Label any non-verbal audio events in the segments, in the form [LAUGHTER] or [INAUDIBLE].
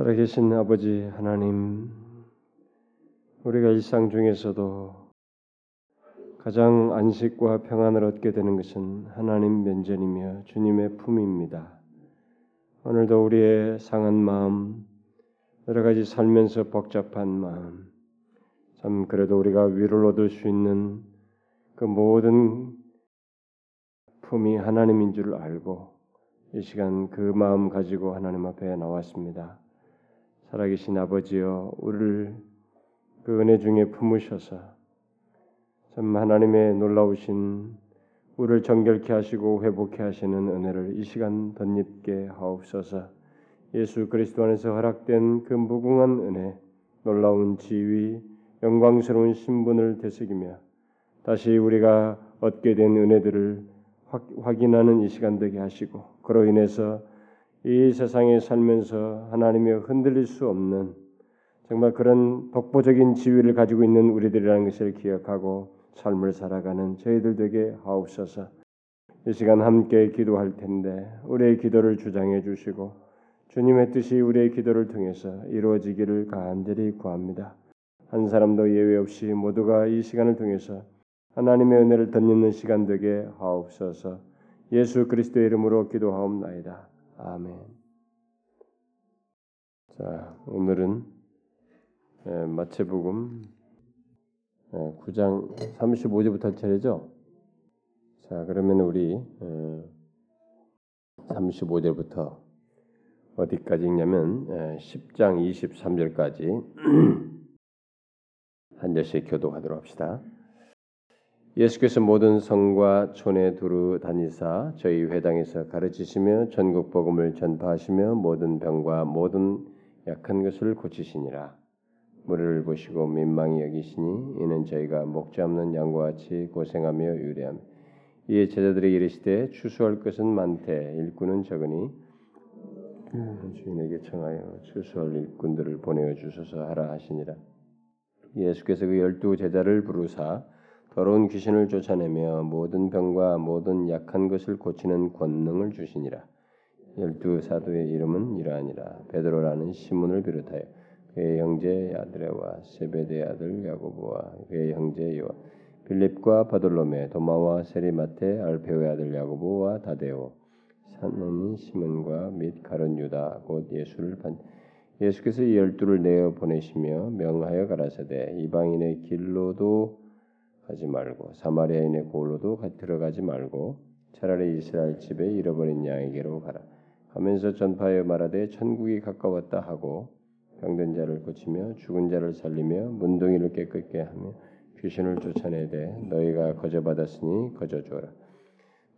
살아계신 아버지 하나님, 우리가 일상 중에서도 가장 안식과 평안을 얻게 되는 것은 하나님 면전이며 주님의 품입니다. 오늘도 우리의 상한 마음, 여러 가지 살면서 복잡한 마음, 참 그래도 우리가 위로를 얻을 수 있는 그 모든 품이 하나님인 줄 알고 이 시간 그 마음 가지고 하나님 앞에 나왔습니다. 살아계신 아버지여 우리를 그 은혜 중에 품으셔서 참 하나님의 놀라우신 우리를 정결케 하시고 회복케 하시는 은혜를 이 시간 덧입게 하옵소서. 예수 그리스도 안에서 허락된 그 무궁한 은혜, 놀라운 지위, 영광스러운 신분을 되새기며 다시 우리가 얻게 된 은혜들을 확인하는 이 시간 되게 하시고 그로 인해서 이 세상에 살면서 하나님이 흔들릴 수 없는 정말 그런 독보적인 지위를 가지고 있는 우리들이라는 것을 기억하고 삶을 살아가는 저희들 되게 하옵소서. 이 시간 함께 기도할 텐데 우리의 기도를 주장해 주시고 주님의 뜻이 우리의 기도를 통해서 이루어지기를 간절히 구합니다. 한 사람도 예외 없이 모두가 이 시간을 통해서 하나님의 은혜를 덧입는 시간 되게 하옵소서. 예수 그리스도의 이름으로 기도하옵나이다. 아멘. 자, 오늘은 마태복음 9장 35절부터 차례죠. 자, 그러면 우리 35절부터 어디까지 읽냐면 10장 23절까지 [CLEARS THROAT] 한 절씩 교도하도록 합시다. 예수께서 모든 성과 촌에 두루 다니사 저희 회당에서 가르치시며 전국 복음을 전파하시며 모든 병과 모든 약한 것을 고치시니라. 무리를 보시고 민망히 여기시니 이는 저희가 목자 없는 양과 같이 고생하며 유래함. 이에 제자들이 이르시되 추수할 것은 많되 일꾼은 적으니 주인에게 청하여 추수할 일꾼들을 보내어 주소서 하라 하시니라. 예수께서 그 열두 제자를 부르사 더러운 귀신을 쫓아내며 모든 병과 모든 약한 것을 고치는 권능을 주시니라. 열두 사도의 이름은 이러하니라. 베드로라는 시몬을 비롯하여 그의 형제 야드레와 세베대 아들 야고보와 그의 형제 요한 빌립과 바돌로메 도마와 세리마테 알페오의 아들 야고보와 다데오 산는 시몬과 및 가론 유다 곧 예수를 반 예수께서 이 열두를 내어 보내시며 명하여 가라사대 이방인의 길로도 가지 말고 사마리아인의 골로도 들어가지 말고 차라리 이스라엘 집에 잃어버린 양에게로 가라. 하면서 전파하여 말하되 천국이 가까웠다 하고 병든 자를 고치며 죽은 자를 살리며 문둥이를 깨끗게 하며 귀신을 쫓아내되 너희가 거저 받았으니 거저 주어라.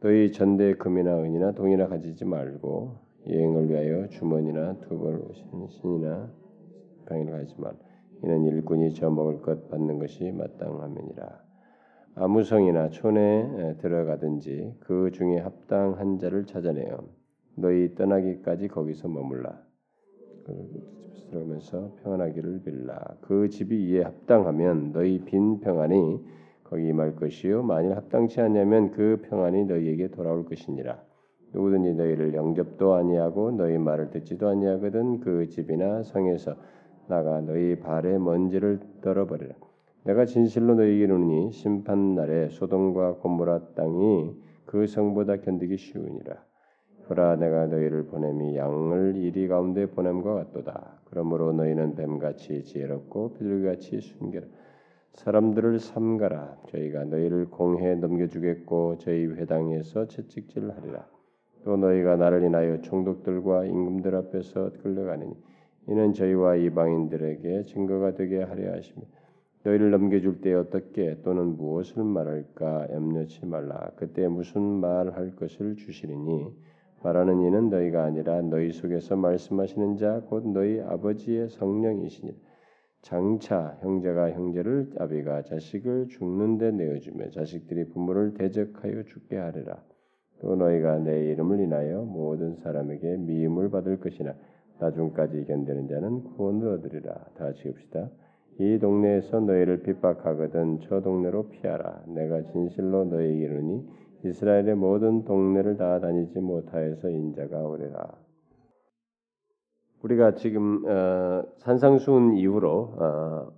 너희 전대 금이나 은이나 동이나 가지지 말고 여행을 위하여 주머니나 두벌 신이나 방을 가지 말. 이는 일꾼이 저 먹을 것 받는 것이 마땅함이니라 아무 성이나 촌에 들어가든지 그 중에 합당한 자를 찾아내어 너희 떠나기까지 거기서 머물라. 들어가면서 평안하기를 빌라. 그 집이 이에 합당하면 너희 빈 평안이 거기 임할 것이요 만일 합당치 않냐면 그 평안이 너희에게 돌아올 것이니라. 누구든지 너희를 영접도 아니하고 너희 말을 듣지도 아니하거든 그 집이나 성에서 나가 너희 발에 먼지를 떨어버리라. 내가 진실로 너희에게 이르노니 심판 날에 소돔과 고모라 땅이 그 성보다 견디기 쉬우니라. 그라 내가 너희를 보냄이 양을 이리 가운데 보냄과 같도다. 그러므로 너희는 뱀같이 지혜롭고 비둘기같이 순결 사람들을 삼가라. 저희가 너희를 공해 넘겨주겠고 저희 회당에서 채찍질하리라. 또 너희가 나를 인하여 총독들과 임금들 앞에서 끌려가느니 이는 저희와 이방인들에게 증거가 되게 하려 하시며 너희를 넘겨줄 때 어떻게 또는 무엇을 말할까 염려치 말라. 그때 무슨 말할 것을 주시리니 말하는 이는 너희가 아니라 너희 속에서 말씀하시는 자 곧 너희 아버지의 성령이시니 장차 형제가 형제를 아비가 자식을 죽는데 내어주며 자식들이 부모를 대적하여 죽게 하리라. 또 너희가 내 이름을 인하여 모든 사람에게 미움을 받을 것이나 나중까지 견디는 자는 구원을 얻으리라. 다 같이 읍시다. 이 동네에서 너희를 핍박하거든 저 동네로 피하라. 내가 진실로 너희에게 이르니 이스라엘의 모든 동네를 다 다니지 못하여서 인자가 오리라. 우리가 지금 어, 산상수훈 이후로 어,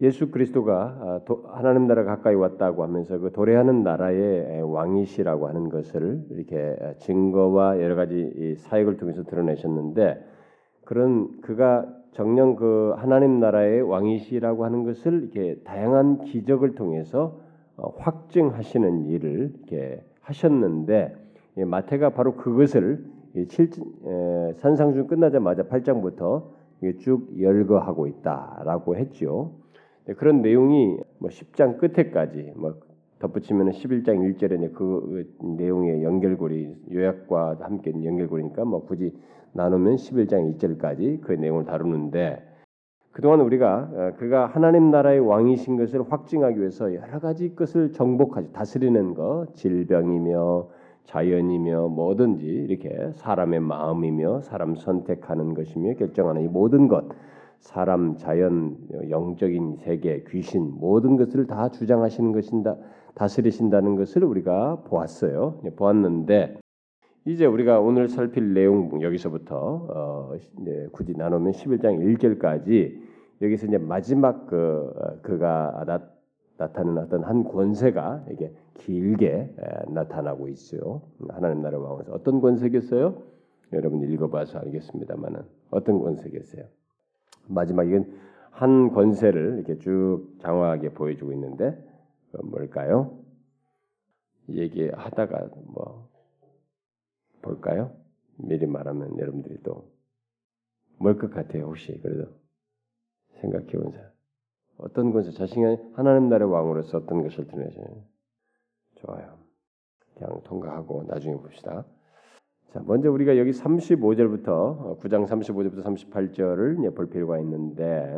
예수 그리스도가 아, 도, 하나님 나라 가까이 왔다고 하면서 그 도래하는 나라의 왕이시라고 하는 것을 이렇게 증거와 여러 가지 사역을 통해서 드러내셨는데 그런 그가 정령 그 하나님 나라의 왕이시라고 하는 것을 이렇게 다양한 기적을 통해서 어, 확증하시는 일을 이렇게 하셨는데 마태가 바로 그것을 산상순 끝나자마자 8장부터 쭉 열거하고 있다라고 했죠. 그런 내용이 뭐 10장 끝에까지 뭐 덧붙이면 11장 1절에 그 내용의 연결고리 요약과 함께 연결고리니까 뭐 굳이 나누면 11장 2절까지 그 내용을 다루는데 그동안 우리가 어, 그가 하나님 나라의 왕이신 것을 확증하기 위해서 여러 가지 것을 정복하지 다스리는 것, 질병이며 자연이며 뭐든지 이렇게 사람의 마음이며 사람 선택하는 것이며 결정하는 이 모든 것, 사람, 자연, 영적인 세계, 귀신 모든 것을 다 주장하시는 것인다, 다스리신다는 것을 우리가 보았어요. 보았는데 이제 우리가 오늘 살필 내용 여기서부터 어, 굳이 나누면 11장 1절까지 여기서 이제 마지막 그 어, 그가 나, 나타내는 어떤 한 권세가 이게 길게 에, 나타나고 있어요. 하나님 나라 왕에서 어떤 권세겠어요? 여러분 읽어봐서 알겠습니다만은 어떤 권세겠어요? 마지막 이건 한 권세를 이렇게 쭉 장황하게 보여주고 있는데 뭘까요? 얘기하다가 뭐 볼까요? 미리 말하면 여러분들이 또 뭘 것 같아요 혹시 그래도 생각해 보자. 어떤 것을 자신의 하나님 나라의 왕으로서 어떤 것을 드러내죠. 좋아요. 그냥 통과하고 나중에 봅시다. 자, 먼저 우리가 여기 35절부터 9장 35절부터 38절을 볼 필요가 있는데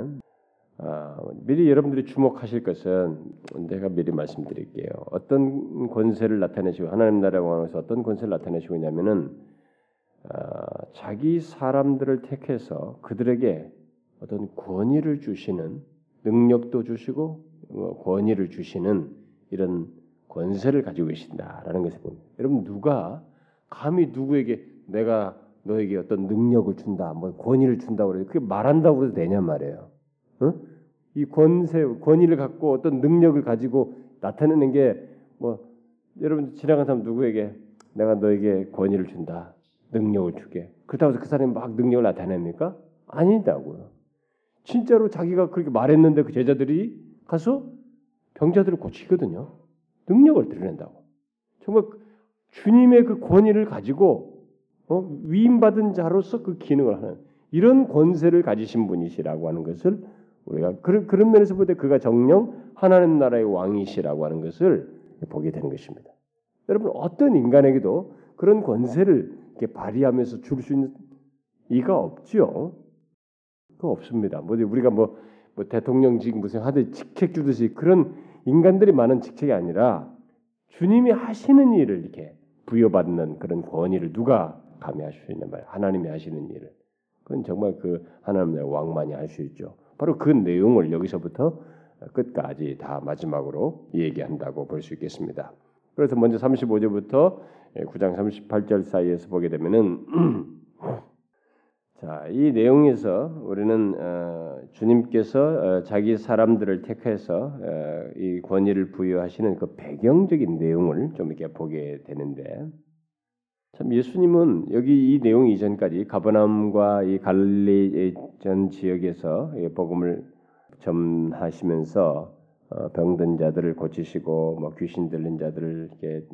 아, 미리 여러분들이 주목하실 것은 내가 미리 말씀드릴게요. 어떤 권세를 나타내시고 하나님 나라의 왕으로서 어떤 권세를 나타내시고 있냐면은 아, 자기 사람들을 택해서 그들에게 어떤 권위를 주시는 능력도 주시고 뭐 권위를 주시는 이런 권세를 가지고 계신다라는 것을 봅니다. 여러분 누가 감히 누구에게 내가 너에게 어떤 능력을 준다, 뭐 권위를 준다고 그래 그게 말한다고 해도 되냐 말이에요. 어? 이 권세, 권위를 갖고 어떤 능력을 가지고 나타내는 게 뭐 여러분 지나간 사람 누구에게 내가 너에게 권위를 준다, 능력을 주게. 그렇다고 해서 그 사람이 막 능력을 나타냅니까? 아니다고요. 진짜로 자기가 그렇게 말했는데 그 제자들이 가서 병자들을 고치거든요. 능력을 드러낸다고. 정말 주님의 그 권위를 가지고 어? 위임받은 자로서 그 기능을 하는 이런 권세를 가지신 분이시라고 하는 것을 우리가 그런, 그런 면에서 볼 때 그가 정령 하나님 나라의 왕이시라고 하는 것을 보게 되는 것입니다. 여러분 어떤 인간에게도 그런 권세를 이렇게 발휘하면서 줄 수 있는 이가 없죠. 그 없습니다. 뭐 우리가 뭐, 뭐 대통령직 무슨 하듯 직책 주듯이 그런 인간들이 많은 직책이 아니라 주님이 하시는 일을 이렇게 부여받는 그런 권위를 누가 감히 할 수 있는 말? 하나님이 하시는 일을. 그건 정말 그 하나님의 왕만이 할 수 있죠. 바로 그 내용을 여기서부터 끝까지 다 마지막으로 얘기한다고 볼 수 있겠습니다. 그래서 먼저 35절부터 9장 38절 사이에서 보게 되면은 [CLEARS THROAT] 자, 이 내용에서 우리는 어, 주님께서 어, 자기 사람들을 택해서 어, 이 권위를 부여하시는 그 배경적인 내용을 좀 이렇게 보게 되는데 참 예수님은 여기 이 내용 이전까지 가버나움과 이 갈릴리 전 지역에서 복음을 전하시면서 어, 병든 자들을 고치시고 뭐 귀신 들린 자들을 이렇게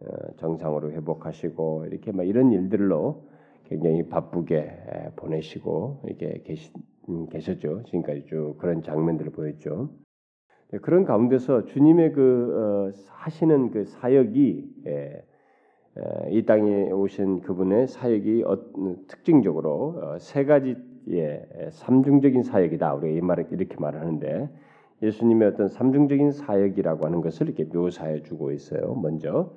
어, 정상으로 회복하시고 이렇게 막 이런 일들로 굉장히 바쁘게 보내시고 이렇게 계시, 음, 계셨죠. 지금까지 쭉 그런 장면들을 보였죠. 네, 그런 가운데서 주님의 그 어, 하시는 그 사역이 예, 이 땅에 오신 그분의 사역이 어, 특징적으로 어, 세 가지의 삼중적인 사역이다. 우리가 이 말을 이렇게 말하는데 예수님의 어떤 삼중적인 사역이라고 하는 것을 이렇게 묘사해 주고 있어요. 먼저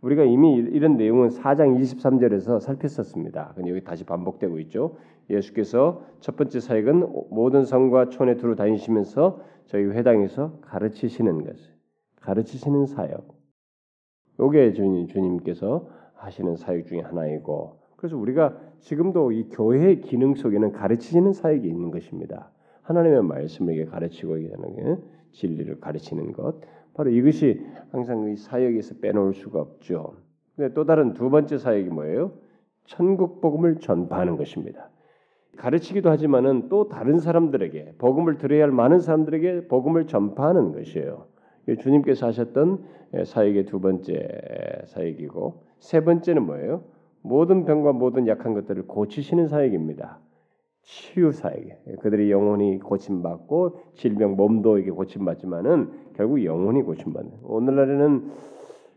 우리가 이미 이런 내용은 4장 23절에서 살폈었습니다. 근데 여기 다시 반복되고 있죠. 예수께서 첫 번째 사역은 모든 성과 촌에 두루 다니시면서 저희 회당에서 가르치시는 것, 가르치시는 사역. 요게 주님, 주님께서 하시는 사역 중에 하나이고 그래서 우리가 지금도 이 교회의 기능 속에는 가르치는 사역이 있는 것입니다. 하나님의 말씀을 가르치고 하는 게 진리를 가르치는 것. 바로 이것이 항상 이 사역에서 빼놓을 수가 없죠. 근데 또 다른 두 번째 사역이 뭐예요? 천국 복음을 전파하는 것입니다. 가르치기도 하지만은 또 다른 사람들에게 복음을 들어야 할 많은 사람들에게 복음을 전파하는 것이에요. 주님께서 하셨던 사역의 두 번째 사역이고 세 번째는 뭐예요? 모든 병과 모든 약한 것들을 고치시는 사역입니다. 치유 사역에 그들이 영혼이 고침받고 질병 몸도 이게 고침받지만은 결국 영혼이 고침받는. 오늘날에는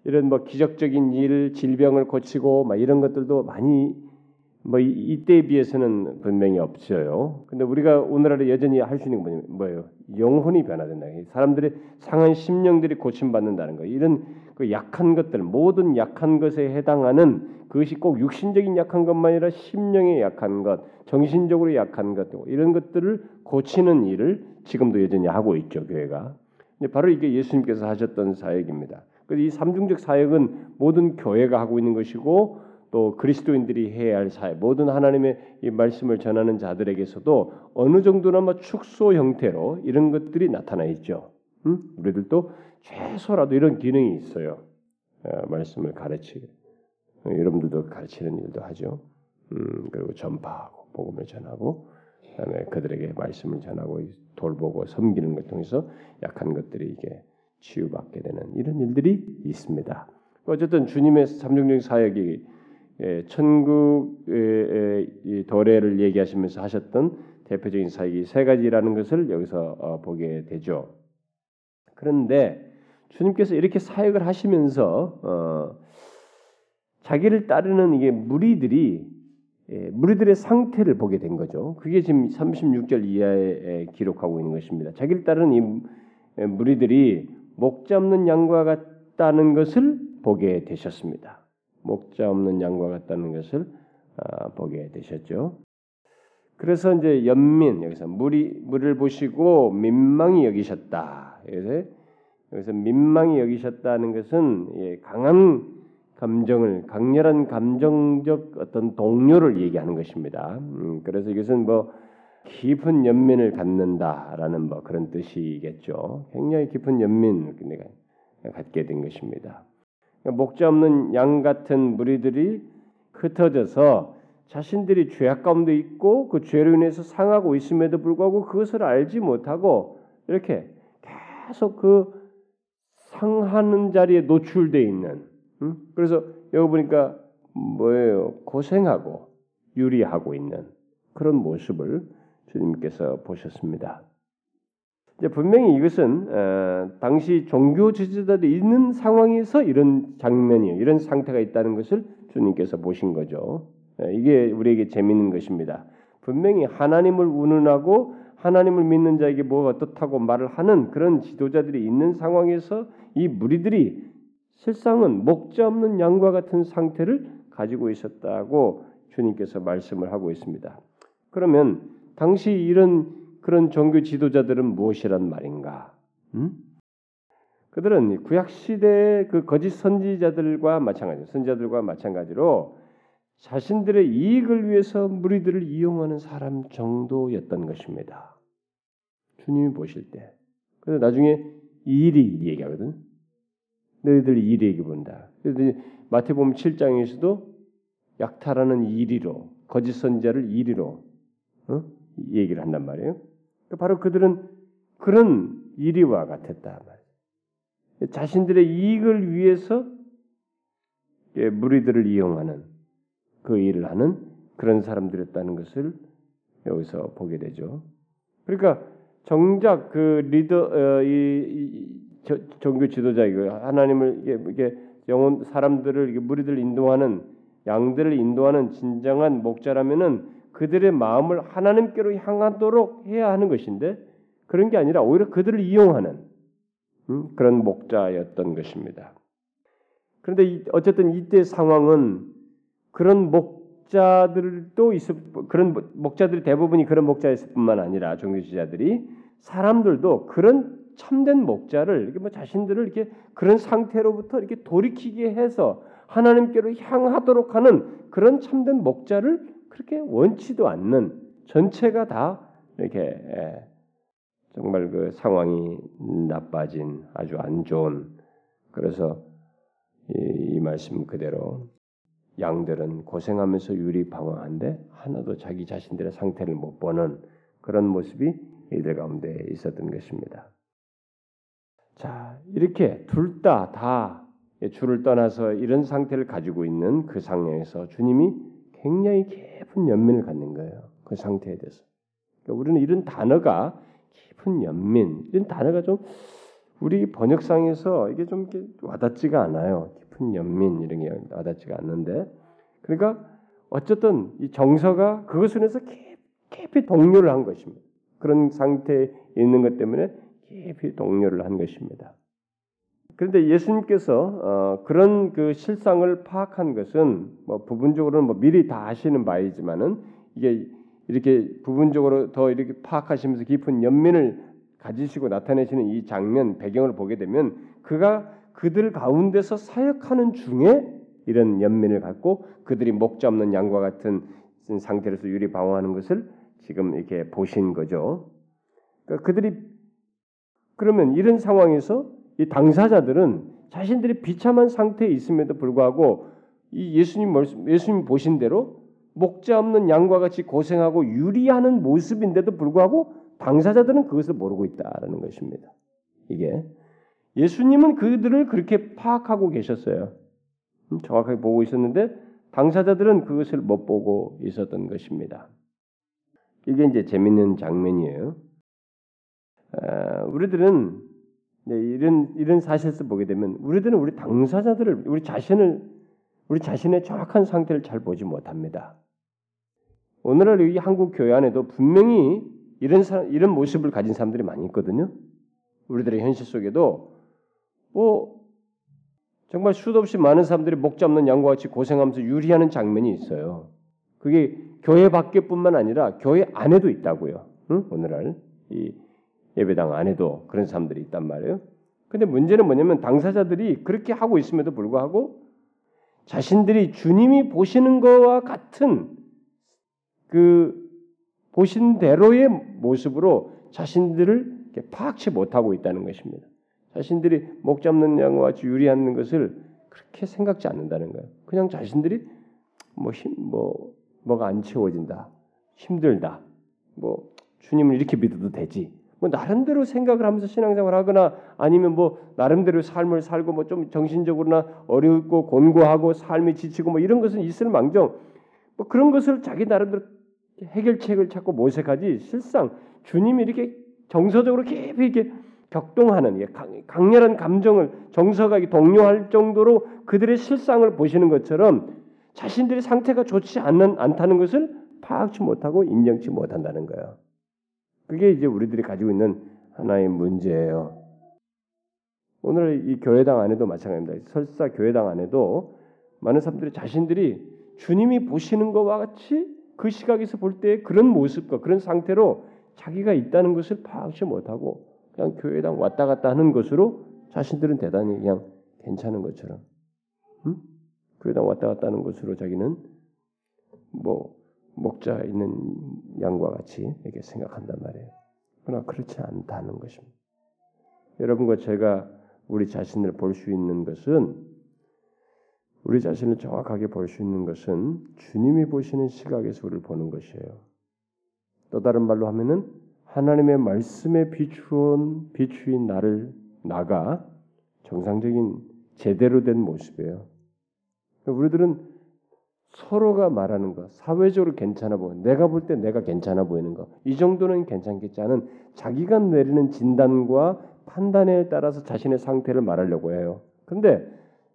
이런 뭐 기적적인 일, 질병을 고치고 막 이런 것들도 많이 뭐 이 때에 비해서는 분명히 없어요. 근데 우리가 오늘날에 여전히 할 수 있는 건 뭐예요? 영혼이 변화된다. 사람들의 상한 심령들이 고침받는다는 거. 이런 그 약한 것들, 모든 약한 것에 해당하는 그것이 꼭 육신적인 약한 것만 아니라 심령의 약한 것, 정신적으로 약한 것 이런 것들을 고치는 일을 지금도 여전히 하고 있죠 교회가. 바로 이게 예수님께서 하셨던 사역입니다. 그래서 이 삼중적 사역은 모든 교회가 하고 있는 것이고 또 그리스도인들이 해야 할 사역, 모든 하나님의 이 말씀을 전하는 자들에게서도 어느 정도나마 축소 형태로 이런 것들이 나타나 있죠. 음? 우리들도 최소라도 이런 기능이 있어요. 어, 말씀을 가르치게. 어, 여러분들도 가르치는 일도 하죠. 음, 그리고 전파하고 복음을 전하고 그다음에 그들에게 말씀을 전하고 돌보고 섬기는 것 통해서 약한 것들이 이게 치유받게 되는 이런 일들이 있습니다. 어쨌든 주님의 삼중적 사역이 예, 천국의 도래를 얘기하시면서 하셨던 대표적인 사역이 세 가지라는 것을 여기서 어, 보게 되죠. 그런데 주님께서 이렇게 사역을 하시면서 어, 자기를 따르는 이게 무리들이 예, 무리들의 상태를 보게 된 거죠. 그게 지금 36절 이하에 기록하고 있는 것입니다. 자기를 따르는 이 무리들이 목자 없는 양과 같다는 것을 보게 되셨습니다. 목자 없는 양과 같다는 것을 아, 보게 되셨죠. 그래서 이제 연민 여기서 물이 물을 보시고 민망히 여기셨다. 여기서 여기서 민망히 여기셨다는 것은 예, 강한 감정을 강렬한 감정적 어떤 동료를 얘기하는 것입니다. 음, 그래서 이것은 뭐 깊은 연민을 갖는다라는 뭐 그런 뜻이겠죠. 굉장히 깊은 연민 내가 갖게 된 것입니다. 목자 없는 양 같은 무리들이 흩어져서 자신들이 죄악 가운데 있고 그 죄로 인해서 상하고 있음에도 불구하고 그것을 알지 못하고 이렇게 계속 그 상하는 자리에 노출돼 있는 음? 그래서 여기 보니까 뭐예요 고생하고 유리하고 있는 그런 모습을 주님께서 보셨습니다. 이제 분명히 이것은 어, 당시 종교 지지자들이 있는 상황에서 이런 장면이 이런 상태가 있다는 것을 주님께서 보신 거죠. 예, 이게 우리에게 재밌는 것입니다. 분명히 하나님을 운운하고 하나님을 믿는 자에게 뭐가 어떻다고 말을 하는 그런 지도자들이 있는 상황에서 이 무리들이 실상은 목자 없는 양과 같은 상태를 가지고 있었다고 주님께서 말씀을 하고 있습니다. 그러면 당시 이런 그런 종교 지도자들은 무엇이란 말인가? 음? 그들은 구약 시대의 그 거짓 선지자들과 마찬가지, 선지자들과 마찬가지로 자신들의 이익을 위해서 무리들을 이용하는 사람 정도였던 것입니다. 주님이 보실 때. 그래서 나중에 일이 얘기하거든. 너희들 일이 얘기 본다. 마태복음 7장에서도 약탈하는 이리로 거짓 선지자를 이리로 어? 얘기를 한단 말이에요. 그러니까 바로 그들은 그런 이리와 같았다. 자신들의 이익을 위해서 무리들을 이용하는 그 일을 하는 그런 사람들이었다는 것을 여기서 보게 되죠. 그러니까 정작 그 리더 어, 이, 이 저, 종교 지도자이고 하나님을 이게, 이게 영혼 사람들을 이게 무리들 인도하는 양들을 인도하는 진정한 목자라면은 그들의 마음을 하나님께로 향하도록 해야 하는 것인데 그런 게 아니라 오히려 그들을 이용하는 음, 그런 목자였던 것입니다. 그런데 어쨌든 이때 상황은 그런 목자들도 있을 그런 목자들이 대부분이 그런 목자였을 뿐만 아니라 종교 지자들이 사람들도 그런 참된 목자를 이렇게 뭐 자신들을 이렇게 그런 상태로부터 이렇게 돌이키게 해서 하나님께로 향하도록 하는 그런 참된 목자를 그렇게 원치도 않는 전체가 다 이렇게 예, 정말 그 상황이 나빠진 아주 안 좋은 그래서 이, 이 말씀 그대로 양들은 고생하면서 유리 방황한데 하나도 자기 자신들의 상태를 못 보는 그런 모습이 이들 가운데 있었던 것입니다. 자, 이렇게 둘 다 다 주를 떠나서 이런 상태를 가지고 있는 그 상황에서 주님이 굉장히 깊은 연민을 갖는 거예요. 그 상태에 대해서. 그러니까 우리는 이런 단어가 깊은 연민 이런 단어가 좀 우리 번역상에서 이게 좀 와닿지가 않아요. 깊은 연민 이런 게 와닿지가 않는데 그러니까 어쨌든 이 정서가 그것을 해서 깊이 동료를 한 것입니다. 그런 상태에 있는 것 때문에 깊이 동료를 한 것입니다. 그런데 예수님께서 어, 그런 그 실상을 파악한 것은 뭐 부분적으로는 뭐 미리 다 아시는 바이지만은 이게 이렇게 부분적으로 더 이렇게 파악하시면서 깊은 연민을 가지시고 나타내시는 이 장면 배경을 보게 되면 그가 그들 가운데서 사역하는 중에 이런 연민을 갖고 그들이 목자 없는 양과 같은 상태로서 유리 방어하는 것을 지금 이렇게 보신 거죠. 그러니까 그들이 그러면 이런 상황에서 이 당사자들은 자신들이 비참한 상태에 있음에도 불구하고 이 예수님 예수님 보신 대로 목자 없는 양과 같이 고생하고 유리하는 모습인데도 불구하고 당사자들은 그것을 모르고 있다라는 것입니다. 이게 예수님은 그들을 그렇게 파악하고 계셨어요. 음, 정확하게 보고 있었는데 당사자들은 그것을 못 보고 있었던 것입니다. 이게 이제 재밌는 장면이에요. 아, 우리들은 이런 이런 사실을 보게 되면 우리들은 우리 당사자들을 우리 자신을 우리 자신의 정확한 상태를 잘 보지 못합니다. 오늘날 이 한국 교회 안에도 분명히 이런 사, 이런 모습을 가진 사람들이 많이 있거든요. 우리들의 현실 속에도 뭐 정말 수도 없이 많은 사람들이 목 잡는 양과 같이 고생하면서 유리하는 장면이 있어요. 그게 교회 밖에뿐만 아니라 교회 안에도 있다고요. 응? 오늘날 이 예배당 안에도 그런 사람들이 있단 말이에요. 근데 문제는 뭐냐면 당사자들이 그렇게 하고 있음에도 불구하고 자신들이 주님이 보시는 것과 같은 그 보신 대로의 모습으로 자신들을 파악치 못하고 있다는 것입니다. 자신들이 목 잡는 양과 유리하는 것을 그렇게 생각지 않는다는 거예요. 그냥 자신들이 뭐 힘, 뭐 뭐가 안 채워진다, 힘들다, 뭐 주님을 이렇게 믿어도 되지. 뭐 나름대로 생각을 하면서 신앙생활 하거나 아니면 뭐 나름대로 삶을 살고 뭐 좀 정신적으로나 어렵고 곤고하고 삶이 지치고 뭐 이런 것은 있을 망정 뭐 그런 것을 자기 나름대로 해결책을 찾고 모색하지 실상 주님이 이렇게 정서적으로 깊이 이렇게 격동하는 강렬한 감정을 정서가 동요할 정도로 그들의 실상을 보시는 것처럼 자신들의 상태가 좋지 않는 않다는 것을 파악치 못하고 인정치 못한다는 거예요. 그게 이제 우리들이 가지고 있는 하나의 문제예요. 오늘 이 교회당 안에도 마찬가지입니다. 설사 교회당 안에도 많은 사람들이 자신들이 주님이 보시는 것과 같이 그 시각에서 볼때 그런 모습과 그런 상태로 자기가 있다는 것을 파악치 못하고 그냥 교회당 왔다 갔다 하는 것으로 자신들은 대단히 그냥 괜찮은 것처럼 응? 교회당 왔다 갔다 하는 것으로 자기는 뭐 목자 있는 양과 같이 이렇게 생각한단 말이에요. 그러나 그렇지 않다는 것입니다. 여러분과 제가 우리 자신을 볼 수 있는 것은 우리 자신을 정확하게 볼 수 있는 것은 주님이 보시는 시각에서 우리를 보는 것이에요. 또 다른 말로 하면은 하나님의 말씀에 비추온 비추인 나를 나가 정상적인 제대로 된 모습이에요. 우리들은 서로가 말하는 것, 사회적으로 괜찮아 보이는, 내가 볼 때 내가 괜찮아 보이는 것, 이 정도는 괜찮겠지 않은 자기가 내리는 진단과 판단에 따라서 자신의 상태를 말하려고 해요. 그런데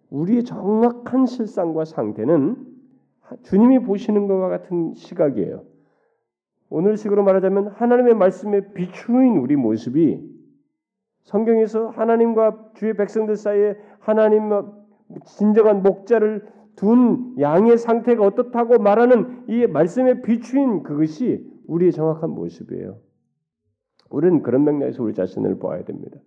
우리의 정확한 실상과 상태는 주님이 보시는 것과 같은 시각이에요. 오늘 식으로 말하자면 하나님의 말씀에 비추인 우리 모습이 성경에서 하나님과 주의 백성들 사이에 하나님 진정한 목자를 둔 양의 상태가 어떻다고 말하는 이 말씀에 비추인 그것이 우리의 정확한 모습이에요. 우리는 그런 맥락에서 우리 자신을 보아야 됩니다.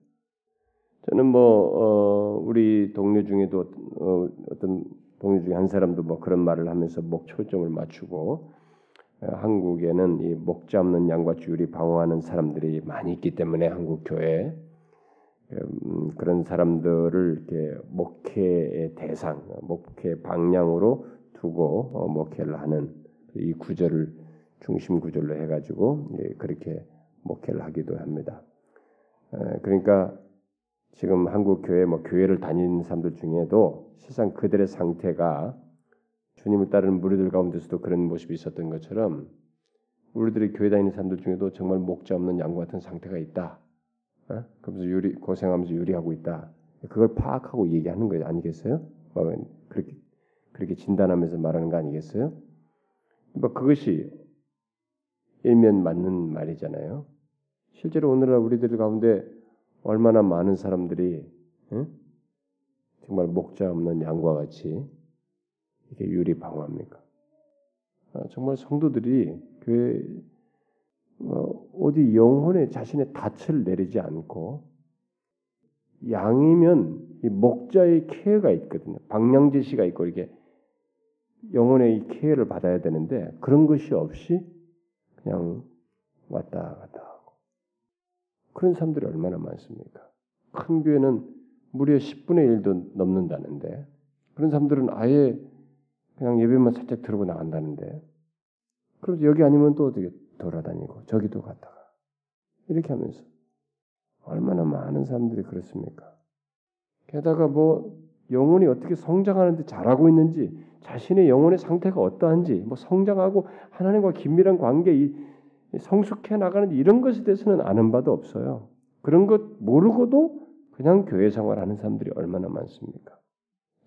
저는 뭐 어, 우리 동료 중에도 어, 떤 동료 중에 한 사람도 뭐 그런 말을 하면서 목 초점을 맞추고 한국에는 이 목자 없는 양과 주율이 방황하는 사람들이 많이 있기 때문에 한국 교회 음, 그런 사람들을 이렇게 목회의 대상, 목회 방향으로 두고 어, 목회를 하는 이 구절을 중심 구절로 해가지고 예, 그렇게 목회를 하기도 합니다. 그러니까 지금 한국 교회 뭐 교회를 다니는 사람들 중에도 실상 그들의 상태가 주님을 따르는 무리들 가운데서도 그런 모습이 있었던 것처럼 우리들이 교회 다니는 사람들 중에도 정말 목자 없는 양과 같은 상태가 있다. 어? 그러면서 유리 고생하면서 유리하고 있다. 그걸 파악하고 얘기하는 거 아니겠어요? 뭐 그렇게 그렇게 진단하면서 말하는 거 아니겠어요? 뭐 그것이 일면 맞는 말이잖아요. 실제로 오늘날 우리들 가운데 얼마나 많은 사람들이 응? 정말 목자 없는 양과 같이 이렇게 유리방어합니까? 아, 정말 성도들이 교회 어, 어디 영혼의 자신의 닻을 내리지 않고 양이면 이 목자의 케어가 있거든요. 방향 제시가 있고 이렇게 영혼의 이 케어를 받아야 되는데 그런 것이 없이 그냥 왔다 갔다 하고 그런 사람들이 얼마나 많습니까? 큰 교회는 무려 10분의 1도 넘는다는데 그런 사람들은 아예 그냥 예배만 살짝 들고 나간다는데 그래서 여기 아니면 또 어떻게 돌아다니고 저기도 갔다가 이렇게 하면서 얼마나 많은 사람들이 그렇습니까? 게다가 뭐 영혼이 어떻게 성장하는데 잘하고 있는지 자신의 영혼의 상태가 어떠한지 뭐 성장하고 하나님과 긴밀한 관계 이 성숙해 나가는 이런 것에 대해서는 아는 바도 없어요. 그런 것 모르고도 그냥 교회 생활하는 사람들이 얼마나 많습니까?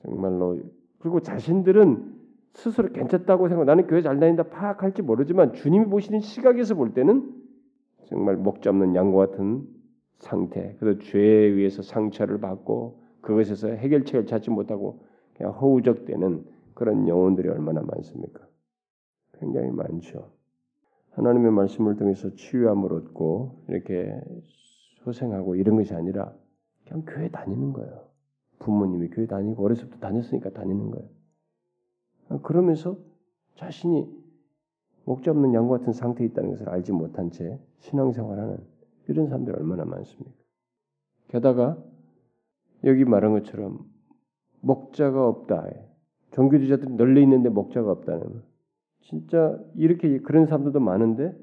정말로 그리고 자신들은 스스로 괜찮다고 생각. 나는 교회 잘 다닌다 파악할지 모르지만 주님이 보시는 시각에서 볼 때는 정말 목자 없는 양과 같은 상태. 그래서 죄에 의해서 상처를 받고 그것에서 해결책을 찾지 못하고 그냥 허우적대는 그런 영혼들이 얼마나 많습니까? 굉장히 많죠. 하나님의 말씀을 통해서 치유함을 얻고 이렇게 소생하고 이런 것이 아니라 그냥 교회 다니는 거예요. 부모님이 교회 다니고 때 다녔으니까 다니는 거예요. 그러면서 자신이 목자 없는 양과 같은 상태에 있다는 것을 알지 못한 채 신앙생활하는 이런 사람들이 얼마나 많습니까? 게다가 여기 말한 것처럼 목자가 없다. 종교주의자들이 널리 있는데 목자가 없다는 진짜 이렇게 그런 사람들도 많은데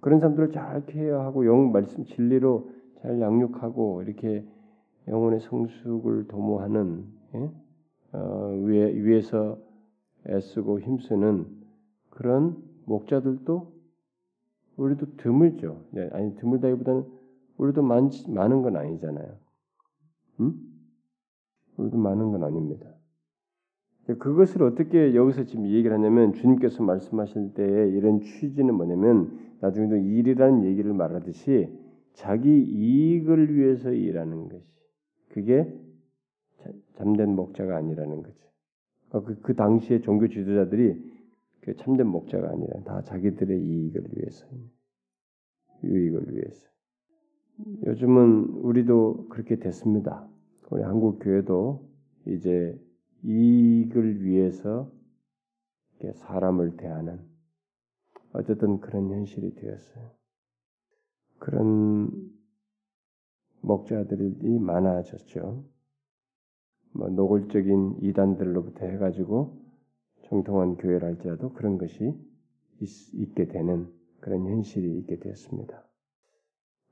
그런 사람들을 잘 케어하고 영 말씀 진리로 잘 양육하고 이렇게 영혼의 성숙을 도모하는 예? 어, 위에, 위에서 애쓰고 힘쓰는 그런 목자들도 우리도 드물죠. 네, 아니 드물다기보다는 우리도 많, 많은 건 아니잖아요. 음? 우리도 많은 건 아닙니다. 그것을 어떻게 여기서 지금 얘기를 하냐면 주님께서 말씀하실 때에 이런 취지는 뭐냐면 나중에도 일이라는 얘기를 말하듯이 자기 이익을 위해서 일하는 것이 그게 잠든 목자가 아니라는 거죠. 그, 그 당시에 종교 지도자들이 그 참된 목자가 아니라 다 자기들의 이익을 위해서, 유익을 위해서. 요즘은 우리도 그렇게 됐습니다. 우리 한국 교회도 이제 이익을 위해서 사람을 대하는 어쨌든 그런 현실이 되었어요. 그런 목자들이 많아졌죠. 뭐 노골적인 이단들로부터 해가지고 정통한 교회를 할지라도 그런 것이 있, 게 되는 그런 현실이 있게 되었습니다.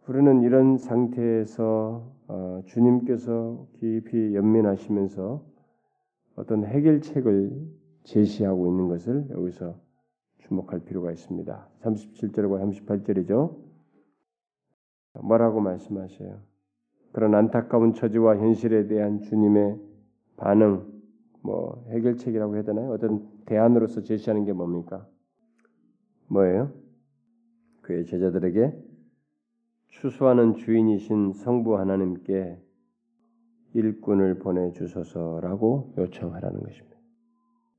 우리는 이런 상태에서 어, 주님께서 깊이 연민하시면서 어떤 해결책을 제시하고 있는 것을 여기서 주목할 필요가 있습니다. 37절과 38절이죠. 뭐라고 말씀하세요? 그런 안타까운 처지와 현실에 대한 주님의 반응, 뭐 해결책이라고 해야 되나요? 어떤 대안으로서 제시하는 게 뭡니까? 뭐예요? 그의 제자들에게 추수하는 주인이신 성부 하나님께 일꾼을 보내 주소서라고 요청하라는 것입니다.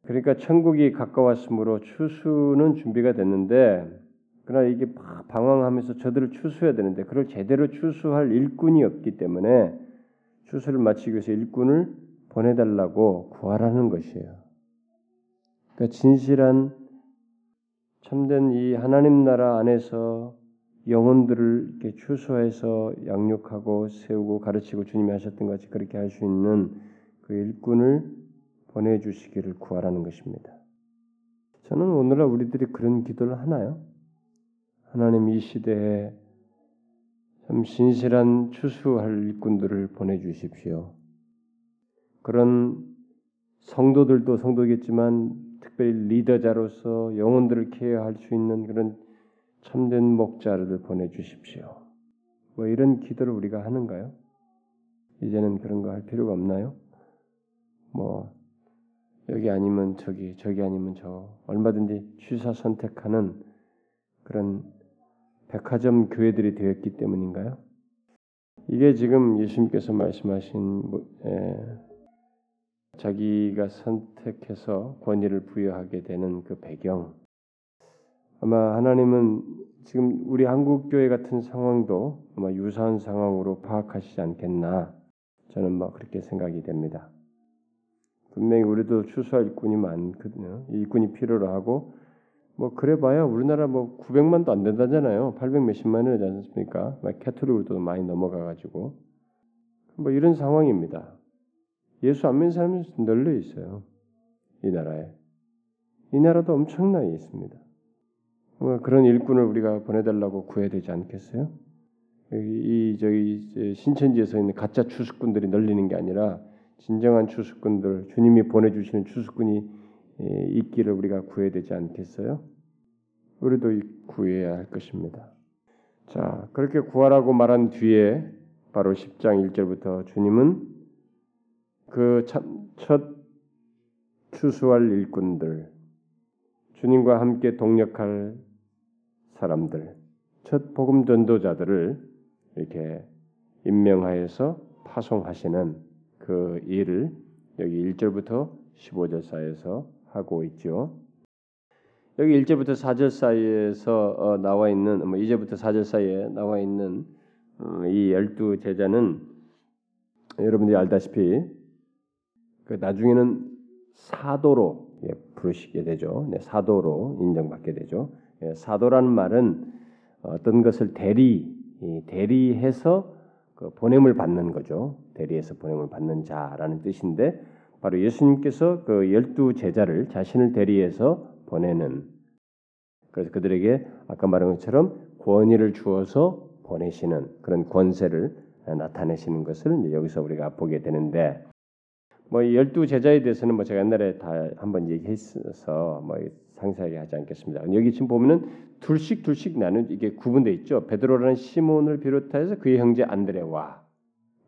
그러니까 천국이 가까웠으므로 추수는 준비가 됐는데 그러나 이게 방황하면서 저들을 추수해야 되는데 그걸 제대로 추수할 일꾼이 없기 때문에 추수를 마치기 위해서 일꾼을 보내달라고 구하라는 것이에요. 그러니까 진실한 참된 이 하나님 나라 안에서 영혼들을 이렇게 추수해서 양육하고 세우고 가르치고 주님이 하셨던 것이 그렇게 할 수 있는 그 일꾼을 보내주시기를 구하라는 것입니다. 저는 오늘날 우리들이 그런 기도를 하나요? 하나님 이 시대에 참 신실한 추수할 일꾼들을 보내주십시오. 그런 성도들도 성도겠지만 특별히 리더자로서 영혼들을 케어할 수 있는 그런 참된 목자를 보내주십시오. 뭐 이런 기도를 우리가 하는가요? 이제는 그런 거 할 필요가 없나요? 뭐 여기 아니면 저기, 저기 아니면 저 얼마든지 취사 선택하는 그런 백화점 교회들이 되었기 때문인가요? 이게 지금 예수님께서 말씀하신 뭐, 에, 자기가 선택해서 권위를 부여하게 되는 그 배경. 아마 하나님은 지금 우리 한국 교회 같은 상황도 아마 유사한 상황으로 파악하시지 않겠나 저는 뭐 그렇게 생각이 됩니다. 분명히 우리도 추수할 일꾼이 많거든요. 일꾼이 필요로 하고 뭐 그래봐야 우리나라 뭐 900만도 안 된다잖아요. 800 몇십만 원이지 않습니까? 캐톨릭으로도 많이 넘어가가지고 뭐 이런 상황입니다. 예수 안 믿는 사람이 널려 있어요. 이 나라에. 이 나라도 엄청나게 있습니다. 뭐 그런 일꾼을 우리가 보내달라고 구해야 되지 않겠어요? 이 저희 신천지에서 있는 가짜 추수꾼들이 널리는 게 아니라 진정한 추수꾼들, 주님이 보내주시는 추수꾼이 있기를 우리가 구해야 되지 않겠어요? 우리도 구해야 할 것입니다. 자, 그렇게 구하라고 말한 뒤에 바로 10장 1절부터 주님은 그 첫 추수할 일꾼들, 주님과 함께 동력할 사람들, 첫 복음 전도자들을 이렇게 임명하여서 파송하시는 그 일을 여기 1절부터 15절 사이에서 하고 있죠. 여기 1절부터 4절 사이에서 어, 나와 있는 뭐 2절부터 4절 사이에 나와 있는 어, 이 열두 제자는 여러분들이 알다시피 그 나중에는 사도로 예, 부르시게 되죠. 네, 사도로 인정받게 되죠. 예, 사도라는 말은 어떤 것을 대리 대리해서 그 보냄을 받는 거죠. 대리해서 보냄을 받는 자라는 뜻인데 바로 예수님께서 그 열두 제자를 자신을 대리해서 보내는 그래서 그들에게 아까 말한 것처럼 권위를 주어서 보내시는 그런 권세를 나타내시는 것을 여기서 우리가 보게 되는데 뭐 열두 제자에 대해서는 뭐 제가 옛날에 다 한번 얘기했어서 뭐 상세하게 하지 않겠습니다. 여기 지금 보면은 둘씩 둘씩 나눈 이게 구분돼 있죠. 베드로라는 시몬을 비롯해서 그의 형제 안드레와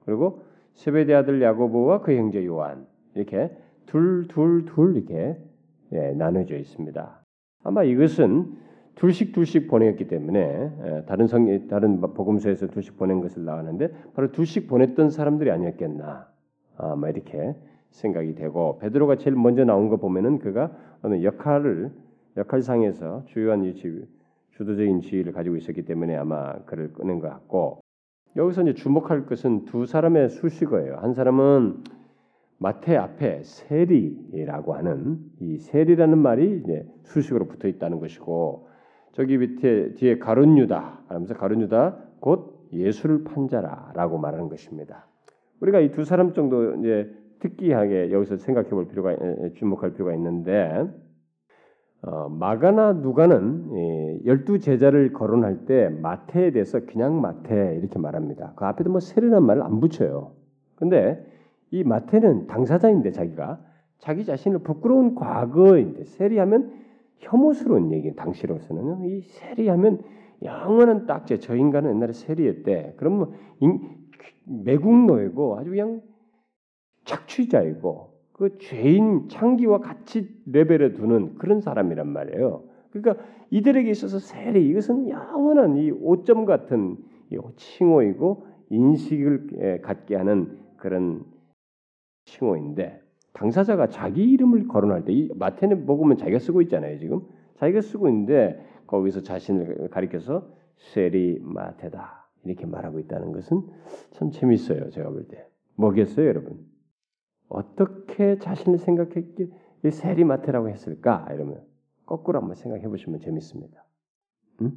그리고 세베대 아들 야고보와 그의 형제 요한 이렇게 둘 둘 둘 이렇게 예, 나눠져 있습니다. 아마 이것은 둘씩 둘씩 보냈기 때문에 예, 다른 성 다른 복음서에서 둘씩 보낸 것을 나왔는데 바로 둘씩 보냈던 사람들이 아니었겠나. 아마 이렇게 생각이 되고 베드로가 제일 먼저 나온 거 보면은 그가 어느 역할을 역할상에서 주요한 위치 주도적인 지위를 가지고 있었기 때문에 아마 그를 꺼낸 것 같고 여기서 이제 주목할 것은 두 사람의 수식어예요. 한 사람은 마태 앞에 세리라고 하는 이 세리라는 말이 이제 수식으로 붙어 있다는 것이고 저기 밑에 뒤에 가룟 유다 하면서 가룟 유다 곧 예수를 판자라라고 말하는 것입니다. 우리가 이 두 사람 정도 이제 특이하게 여기서 생각해 볼 필요가 주목할 필요가 있는데 어, 마가나 누가는 열두 제자를 거론할 때 마태에 대해서 그냥 마태 이렇게 말합니다. 그 앞에도 뭐 세례란 말을 안 붙여요. 근데 이 마태는 당사자인데 자기가 자기 자신을 부끄러운 과거인데 세리하면 혐오스러운 얘기 당시로서는 이 세리하면 영원한 딱제 저 인간은 옛날에 세리했대. 그러면 매국노이고 아주 그냥 착취자이고 그 죄인 창기와 같이 레벨에 두는 그런 사람이란 말이에요. 그러니까 이들에게 있어서 세리 이것은 영원한 이 오점 같은 칭호이고 인식을 갖게 하는 그런 칭호인데 당사자가 자기 이름을 거론할 때 이 마태는 먹으면 자기가 쓰고 있잖아요 지금. 자기가 쓰고 있는데 거기서 자신을 가리켜서 세리 마태다 이렇게 말하고 있다는 것은 참 재밌어요 제가 볼 때. 뭐겠어요 여러분 어떻게 자신을 생각했기에 세리 마태라고 했을까 이러면 거꾸로 한번 생각해 보시면 재밌습니다. 응?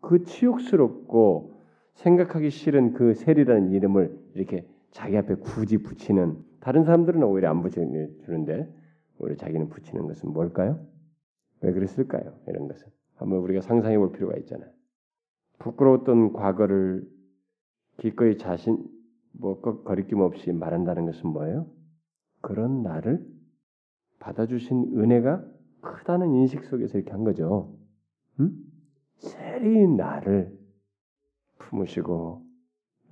그 치욕스럽고 생각하기 싫은 그 셀이라는 이름을 이렇게 자기 앞에 굳이 붙이는 다른 사람들은 오히려 안 붙여주는데 오히려 자기는 붙이는 것은 뭘까요? 왜 그랬을까요? 이런 것은 한번 우리가 상상해 볼 필요가 있잖아요. 부끄러웠던 과거를 기꺼이 자신 뭐 거리낌 없이 말한다는 것은 뭐예요? 그런 나를 받아주신 은혜가 크다는 인식 속에서 이렇게 한 거죠. 음? 세리 나를 품으시고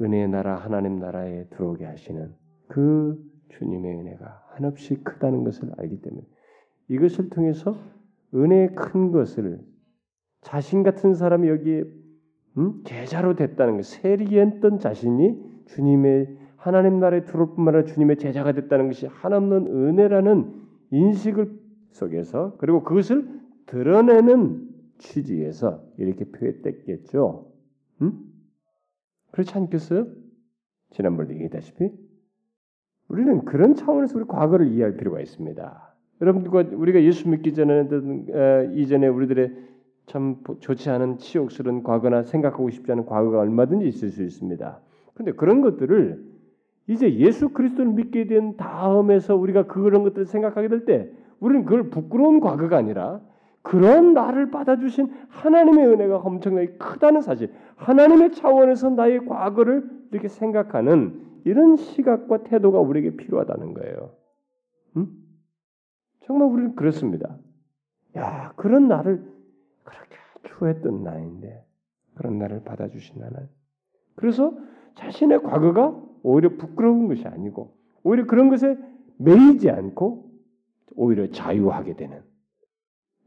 은혜의 나라 하나님 나라에 들어오게 하시는 그 주님의 은혜가 한없이 크다는 것을 알기 때문에 이것을 통해서 은혜의 큰 것을 자신 같은 사람이 여기에 음? 제자로 됐다는 것, 세리했던 자신이 주님의 하나님 나라에 들어올 뿐만 아니라 주님의 제자가 됐다는 것이 한없는 은혜라는 인식을 속에서 그리고 그것을 드러내는 취지에서 이렇게 표현됐겠죠. 음? 그렇지 않겠어요? 지난번에 얘기했다시피 우리는 그런 차원에서 우리 과거를 이해할 필요가 있습니다. 여러분들과 우리가 예수 믿기 전에 이전에 우리들의 참 좋지 않은 치욕스러운 과거나 생각하고 싶지 않은 과거가 얼마든지 있을 수 있습니다. 근데 그런 것들을 이제 예수 그리스도를 믿게 된 다음에서 우리가 그런 것들을 생각하게 될 때 우리는 그걸 부끄러운 과거가 아니라 그런 나를 받아주신 하나님의 은혜가 엄청나게 크다는 사실, 하나님의 차원에서 나의 과거를 이렇게 생각하는 이런 시각과 태도가 우리에게 필요하다는 거예요. 음? 정말 우리는 그렇습니다. 야, 그런 나를 그렇게 추했던 나인데 그런 나를 받아주신 하나님. 그래서 자신의 과거가 오히려 부끄러운 것이 아니고 오히려 그런 것에 매이지 않고 오히려 자유하게 되는.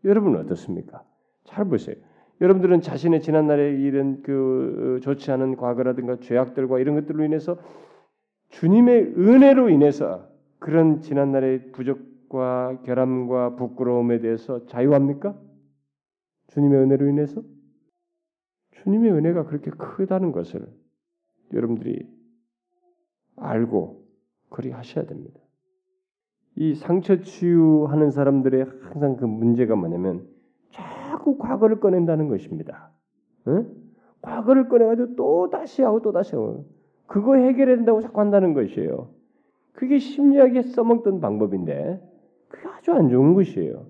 여러분은 어떻습니까? 잘 보세요. 여러분들은 자신의 지난날에 이런 그 어, 좋지 않은 과거라든가 죄악들과 이런 것들로 인해서 주님의 은혜로 인해서 그런 지난날의 부족과 결함과 부끄러움에 대해서 자유합니까? 주님의 은혜로 인해서 주님의 은혜가 그렇게 크다는 것을 여러분들이 알고 그리 하셔야 됩니다. 이 상처 치유하는 사람들의 항상 그 문제가 뭐냐면 자꾸 과거를 꺼낸다는 것입니다. 응? 과거를 꺼내가지고 또 다시 하고 또 다시 하고 그거 해결해야 된다고 자꾸 한다는 것이에요. 그게 심리학에 써먹던 방법인데 그게 아주 안 좋은 것이에요.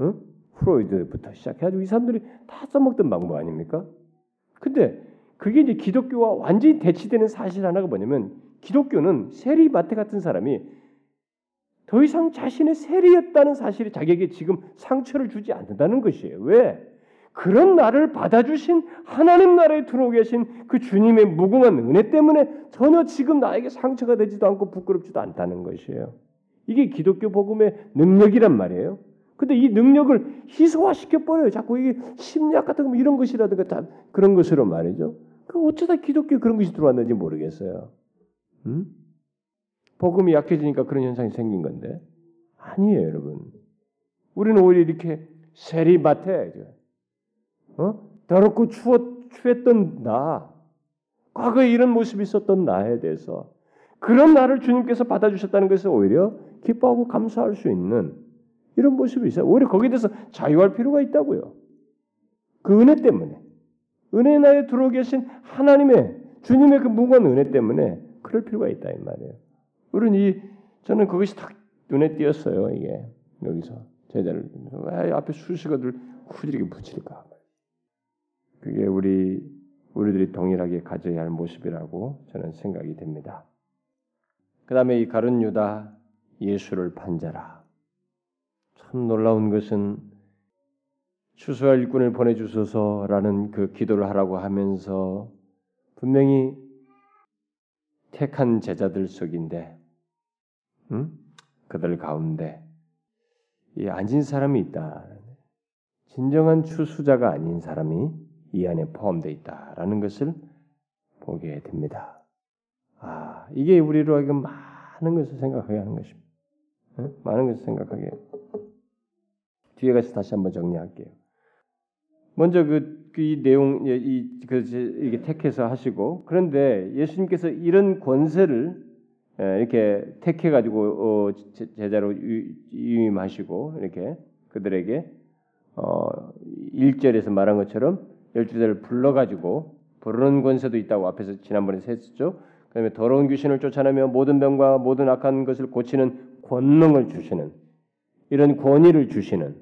응? 프로이드부터 시작해가지고 이 사람들이 다 써먹던 방법 아닙니까? 근데 그게 이제 기독교와 완전히 대치되는 사실 하나가 뭐냐면 기독교는 세리마테 같은 사람이 더 이상 자신의 세리였다는 사실이 자기에게 지금 상처를 주지 않는다는 것이에요. 왜? 그런 나를 받아주신 하나님 나라에 들어오게 하신 그 주님의 무궁한 은혜 때문에 전혀 지금 나에게 상처가 되지도 않고 부끄럽지도 않다는 것이에요. 이게 기독교 복음의 능력이란 말이에요. 근데 이 능력을 희소화시켜 버려요. 자꾸 이게 심리학 같은 거 이런 것이라든가 다 그런 것으로 말이죠. 그 어쩌다 기독교 그런 것이 들어왔는지 모르겠어요. 음? 복음이 약해지니까 그런 현상이 생긴 건데 아니에요, 여러분. 우리는 오히려 이렇게 세리밭에 어? 더럽고 추웠, 추했던 나, 과거에 이런 모습이 있었던 나에 대해서 그런 나를 주님께서 받아주셨다는 것을 오히려 기뻐하고 감사할 수 있는 이런 모습이 있어요. 오히려 거기에 대해서 자유할 필요가 있다고요. 그 은혜 때문에. 은혜 나에 들어오 계신 하나님의 주님의 그 무거운 은혜 때문에 그럴 필요가 있다 이 말이에요. 우리는 이 저는 그것이 딱 눈에 띄었어요. 이게 여기서 제자를 왜 앞에 수식어들 후지르게 붙일까? 그게 우리 우리들이 동일하게 가져야 할 모습이라고 저는 생각이 됩니다. 그 다음에 이 가룟 유다 예수를 판자라. 참 놀라운 것은 추수할 일꾼을 보내주소서라는 그 기도를 하라고 하면서 분명히 택한 제자들 속인데, 음? 그들 가운데 이 앉은 사람이 있다. 진정한 추수자가 아닌 사람이 이 안에 포함되어 있다라는 것을 보게 됩니다. 아, 이게 우리로 하여금 많은 것을 생각하게 하는 것입니다. 응? 많은 것을 생각하게. 뒤에 가서 다시 한번 정리할게요. 먼저 그, 그이 내용 이그 이게 택해서 하시고 그런데 예수님께서 이런 권세를 이렇게 택해 가지고 어, 제자로 유임하시고 이렇게 그들에게 어, 1절에서 말한 것처럼 열주들을 불러 가지고 부르는 권세도 있다고 앞에서 지난번에 했었죠. 그다음에 더러운 귀신을 쫓아내며 모든 병과 모든 악한 것을 고치는 권능을 주시는 이런 권위를 주시는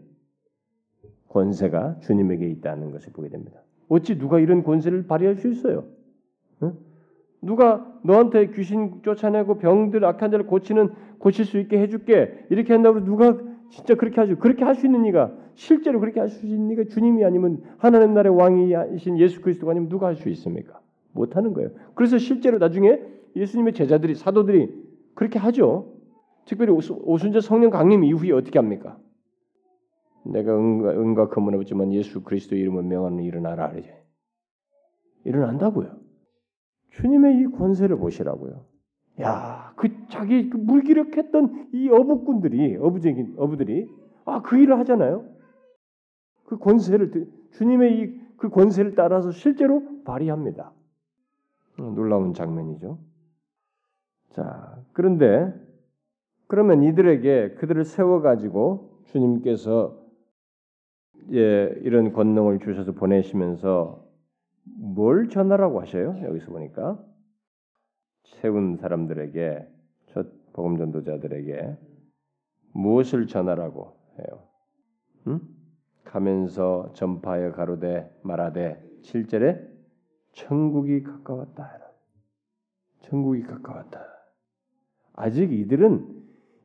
권세가 주님에게 있다는 것을 보게 됩니다. 어찌 누가 이런 권세를 발휘할 수 있어요? 응? 누가 너한테 귀신 쫓아내고 병들 악한 자를 고치는 고칠 수 있게 해줄게 이렇게 한다고 누가 진짜 그렇게 하죠? 그렇게 할 수 있는 이가 실제로 그렇게 할 수 있는 이가 주님이 아니면 하나님 나라의 왕이신 예수 그리스도가 아니면 누가 할 수 있습니까? 못 하는 거예요. 그래서 실제로 나중에 예수님의 제자들이 사도들이 그렇게 하죠. 특별히 오순절 성령 강림 이후에 어떻게 합니까? 내가 은과, 은과 금은 없지만 예수 그리스도 이름을 명하는 일어나라 그러죠. 일어난다고요. 주님의 이 권세를 보시라고요. 야, 그 자기 그 물기력했던 이 어부꾼들이 어부적인 어부들이 아 그 일을 하잖아요. 그 권세를 주님의 이 그 권세를 따라서 실제로 발휘합니다. 어, 놀라운 장면이죠. 자, 그런데 그러면 이들에게 그들을 세워 가지고 주님께서 예, 이런 권능을 주셔서 보내시면서 뭘 전하라고 하셔요? 여기서 보니까 세운 사람들에게 첫 복음 전도자들에게 무엇을 전하라고 해요? 응? 가면서 전파하여 가로되 말하되 7절에 천국이 가까웠다. 천국이 가까웠다. 아직 이들은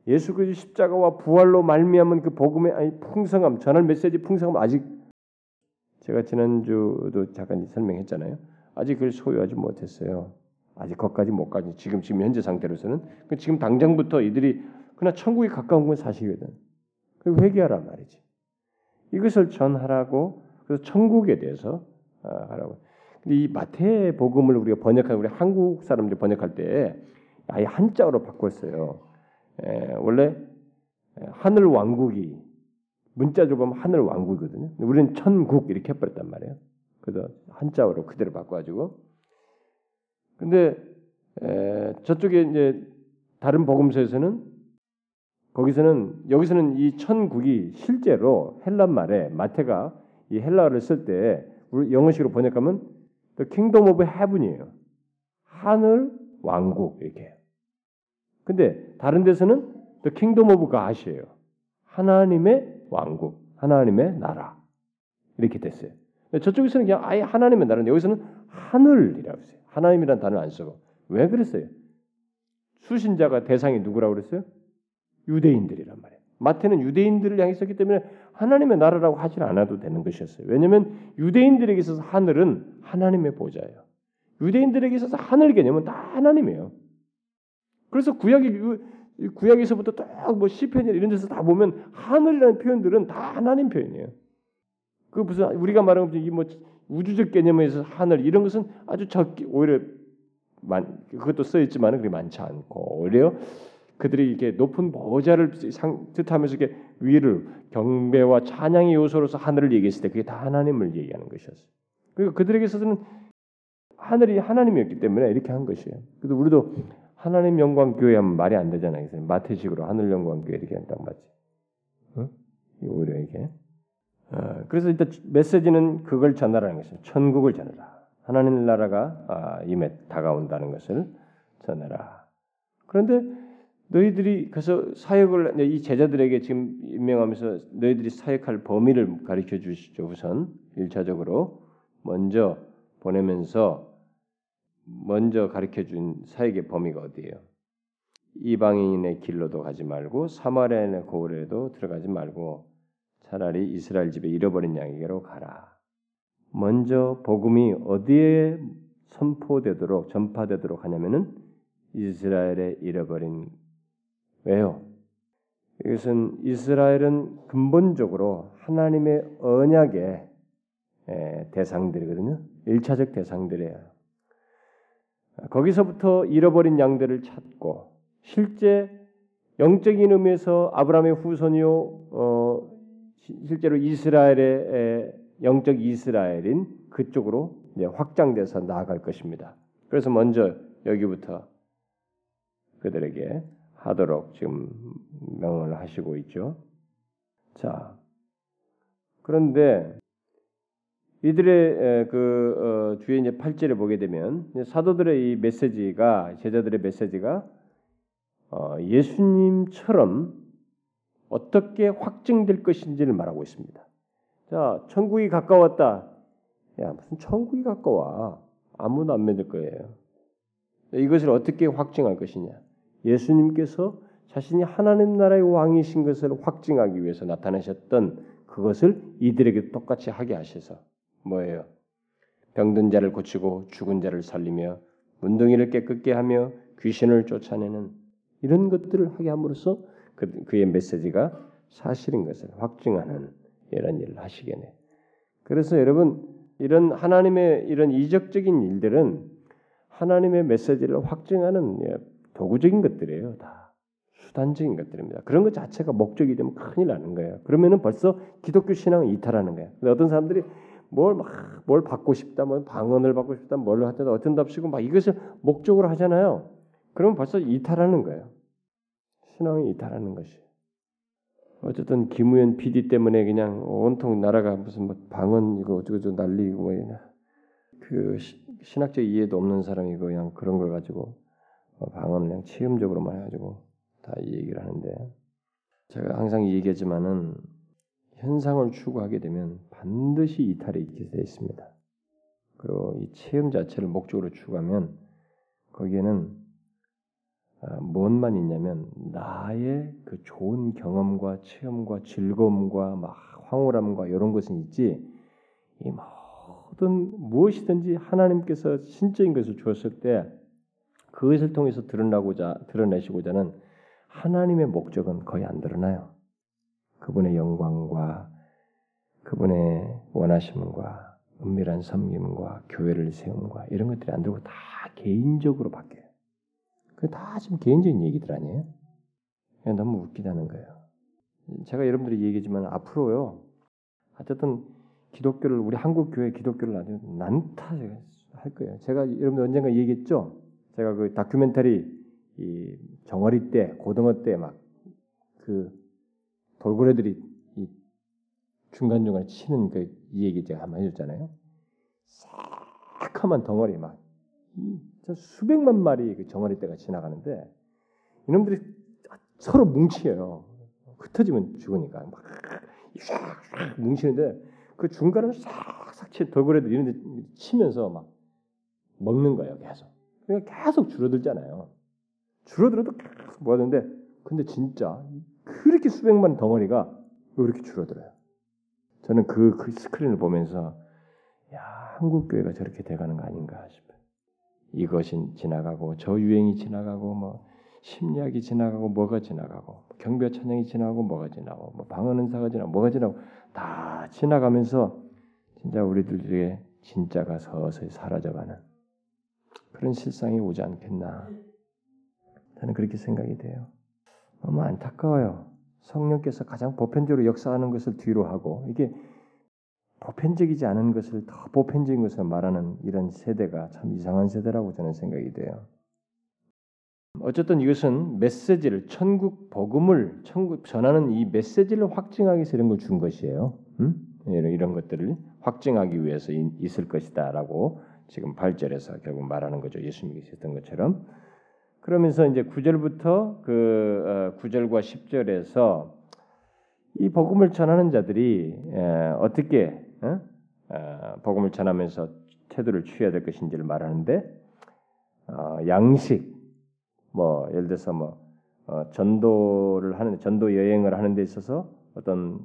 예수 그리스도 십자가와 부활로 말미암은 그 복음의 아니 풍성함, 전할 메시지 풍성함 아직 제가 지난주도 잠깐 설명했잖아요. 아직 그걸 소유하지 못했어요. 아직 거기까지 못 가지. 지금 지금 현재 상태로서는 그 지금 당장부터 이들이 그러나 천국이 가까운 건 사실이거든. 그 회개하란 말이지. 이것을 전하라고 그래서 천국에 대해서 아, 하라고. 근데 이 마태 복음을 우리가 번역한 우리 한국 사람들이 번역할 때 아예 한자어로 바꿨어요. 에, 원래 하늘 왕국이 문자적으로 보면 하늘 왕국이거든요. 우리는 천국 이렇게 해버렸단 말이에요. 그래서 한자어로 그대로 바꿔가지고 근데 에, 저쪽에 이제 다른 복음서에서는 거기서는 여기서는 이 천국이 실제로 헬란 말에 마태가 이 헬라어를 쓸 때 영어식으로 번역하면 The Kingdom of Heaven이에요. 하늘 왕국 이렇게. 근데 다른 데서는 The Kingdom of God이에요. 하나님의 왕국, 하나님의 나라 이렇게 됐어요. 저쪽에서는 그냥 아예 하나님의 나라인데 여기서는 하늘이라고 했어요. 하나님이란 단어 안 쓰고 왜 그랬어요? 수신자가 대상이 누구라고 그랬어요? 유대인들이란 말이에요. 마태는 유대인들을 향했었기 때문에 하나님의 나라라고 하지 않아도 되는 것이었어요. 왜냐하면 유대인들에게 있어서 하늘은 하나님의 보좌예요. 유대인들에게 있어서 하늘 개념은 다 하나님이에요. 그래서 구약의 구약에서부터 딱뭐 시편이 이런 데서 다 보면 하늘이라는 표현들은 다 하나님 표현이에요. 그 무슨 우리가 말하는 이뭐 우주적 개념에서 하늘 이런 것은 아주 적게 오히려 만 그것도 써 있지만 그게 많지 않고 오히려 그들이 이렇게 높은 보좌를 상, 뜻하면서 이렇게 위를 경배와 찬양의 요소로서 하늘을 얘기했을 때 그게 다 하나님을 얘기하는 것이었어요. 그리고 그들에게 있어서는 하늘이 하나님이었기 때문에 이렇게 한 것이에요. 그래서 우리도 하나님 영광 교회 하면 말이 안 되잖아요. 마태식으로 하늘 영광 교회 이렇게 한다고 맞지? 응? 오히려 이게 어, 그래서 일단 메시지는 그걸 전하라는 것이죠. 천국을 전하라. 하나님 나라가 아, 임에 다가온다는 것을 전하라. 그런데 너희들이 그래서 사역을 이 제자들에게 지금 임명하면서 너희들이 사역할 범위를 가르쳐 주시죠. 우선 일차적으로 먼저 보내면서 먼저 가르쳐 준 사역의 범위가 어디예요? 이방인의 길로도 가지 말고 사마리아인의 고을에도 들어가지 말고 차라리 이스라엘 집에 잃어버린 양에게로 가라. 먼저 복음이 어디에 선포되도록 전파되도록 하냐면은 이스라엘에 잃어버린 왜요? 이것은 이스라엘은 근본적으로 하나님의 언약의 대상들이거든요. 일차적 대상들이에요. 거기서부터 잃어버린 양들을 찾고 실제 영적인 의미에서 아브라함의 후손이요 어, 실제로 이스라엘의 영적 이스라엘인 그쪽으로 확장돼서 나아갈 것입니다. 그래서 먼저 여기부터 그들에게 하도록 지금 명을 하시고 있죠. 자, 그런데 이들의 그 어, 뒤에 이제 8절에 보게 되면 사도들의 이 메시지가 제자들의 메시지가 어, 예수님처럼 어떻게 확증될 것인지를 말하고 있습니다. 자, 천국이 가까웠다. 야, 무슨 천국이 가까워? 아무도 안 믿을 거예요. 이것을 어떻게 확증할 것이냐? 예수님께서 자신이 하나님 나라의 왕이신 것을 확증하기 위해서 나타나셨던 그것을 이들에게 똑같이 하게 하셔서 뭐예요? 병든 자를 고치고 죽은 자를 살리며 문둥이를 깨끗게 하며 귀신을 쫓아내는 이런 것들을 하게 함으로써 그, 그의 메시지가 사실인 것을 확증하는 이런 일을 하시겠네. 그래서 여러분 이런 하나님의 이런 이적적인 일들은 하나님의 메시지를 확증하는 예, 도구적인 것들이에요. 다 수단적인 것들입니다. 그런 것 자체가 목적이 되면 큰일 나는 거예요. 그러면은 벌써 기독교 신앙을 이탈하는 거예요. 어떤 사람들이 뭘 막 뭘 받고 싶다, 뭐 방언을 받고 싶다, 뭘 하든 어쩐답시고 막 이것을 목적으로 하잖아요. 그러면 벌써 이탈하는 거예요. 신앙이 이탈하는 것이. 어쨌든 김우현 PD 때문에 그냥 온통 나라가 무슨 뭐 방언 이거 어쩌고 저쩌고 난리고 뭐그 신학적 이해도 없는 사람이 그냥 그런 걸 가지고 뭐 방언을 그냥 체험적으로만 해가지고 다이 얘기를 하는데 제가 항상 얘기하지만은 현상을 추구하게 되면 반드시 이탈이 있게 되어 있습니다. 그리고 이 체험 자체를 목적으로 추구하면 거기에는 아, 뭔만 있냐면 나의 그 좋은 경험과 체험과 즐거움과 막 황홀함과 이런 것은 있지 이 모든 무엇이든지 하나님께서 신적인 것을 주었을 때 그것을 통해서 드러나고자 드러내시고자는 하나님의 목적은 거의 안 드러나요. 그분의 영광과 그분의 원하심과 은밀한 섬김과 교회를 세움과 이런 것들이 안 들고 다 개인적으로 바뀌어요. 그다 지금 개인적인 얘기들 아니에요? 너무 웃기다는 거예요. 제가 여러분들이 얘기지만 앞으로요. 어쨌든 기독교를 우리 한국 교회 기독교를 아주 난타 할 거예요. 제가 여러분들 언젠가 얘기했죠. 제가 그 다큐멘터리 이 정어리 때 고등어 때 막 그 돌고래들이 이 중간 중간에 치는 그 이 얘기 제가 한 번 해줬잖아요. 새카만 덩어리 막 수백만 마리 그 정어리 떼가 지나가는데 이놈들이 서로 뭉치요. 흩어지면 죽으니까 막 뭉치는데 그 중간을 싹싹 치 돌고래들 이런 데 치면서 막 먹는 거예요, 계속. 그러니까 계속 줄어들잖아요. 줄어들어도 계속 모아두는데 근데 진짜 그렇게 수백만 덩어리가 왜 이렇게 줄어들어요? 저는 그, 그 스크린을 보면서 야 한국 교회가 저렇게 돼가는 거 아닌가 싶어요. 이것이 지나가고 저 유행이 지나가고 뭐 심리학이 지나가고 뭐가 지나가고 경배 찬양이 지나가고 뭐가 지나고 뭐 방언 은사가 지나고 뭐가 지나고 다 지나가면서 진짜 우리들 중에 진짜가 서서히 사라져가는 그런 실상이 오지 않겠나 저는 그렇게 생각이 돼요. 너무 안타까워요. 성령께서 가장 보편적으로 역사하는 것을 뒤로 하고 이게 보편적이지 않은 것을 더 보편적인 것을 말하는 이런 세대가 참 이상한 세대라고 저는 생각이 돼요. 어쨌든 이것은 메시지를 천국 복음을 천국 전하는 이 메시지를 확증하기 위해서 이런 걸 준 것이에요. 음? 이런, 이런 것들을 확증하기 위해서 있을 것이다라고 지금 8절에서 결국 말하는 거죠. 예수님이 있었던 것처럼. 그러면서 이제 9절부터 그 9절과 어, 10절에서 이 복음을 전하는 자들이 어떻게 어? 어, 복음을 전하면서 태도를 취해야 될 것인지를 말하는데 어, 양식 뭐 예를 들어서 뭐 어, 전도를 하는 전도 여행을 하는 데 있어서 어떤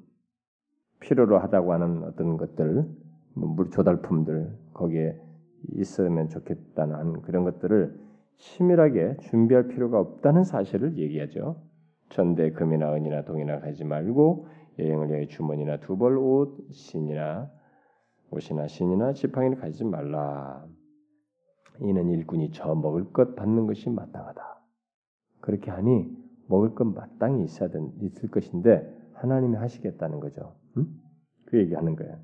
필요로 하다고 하는 어떤 것들 뭐 조달품들 거기에 있으면 좋겠다는 그런 것들을 치밀하게 준비할 필요가 없다는 사실을 얘기하죠. 전대 금이나 은이나 동이나 가지 말고 여행을 위해 주머니나 두벌 옷, 신이나 옷이나 신이나 지팡이를 가지지 말라. 이는 일꾼이 저 먹을 것 받는 것이 마땅하다. 그렇게 하니 먹을 것 마땅히 있어야 된, 있을 것인데 하나님이 하시겠다는 거죠. 응? 그 얘기하는 거예요.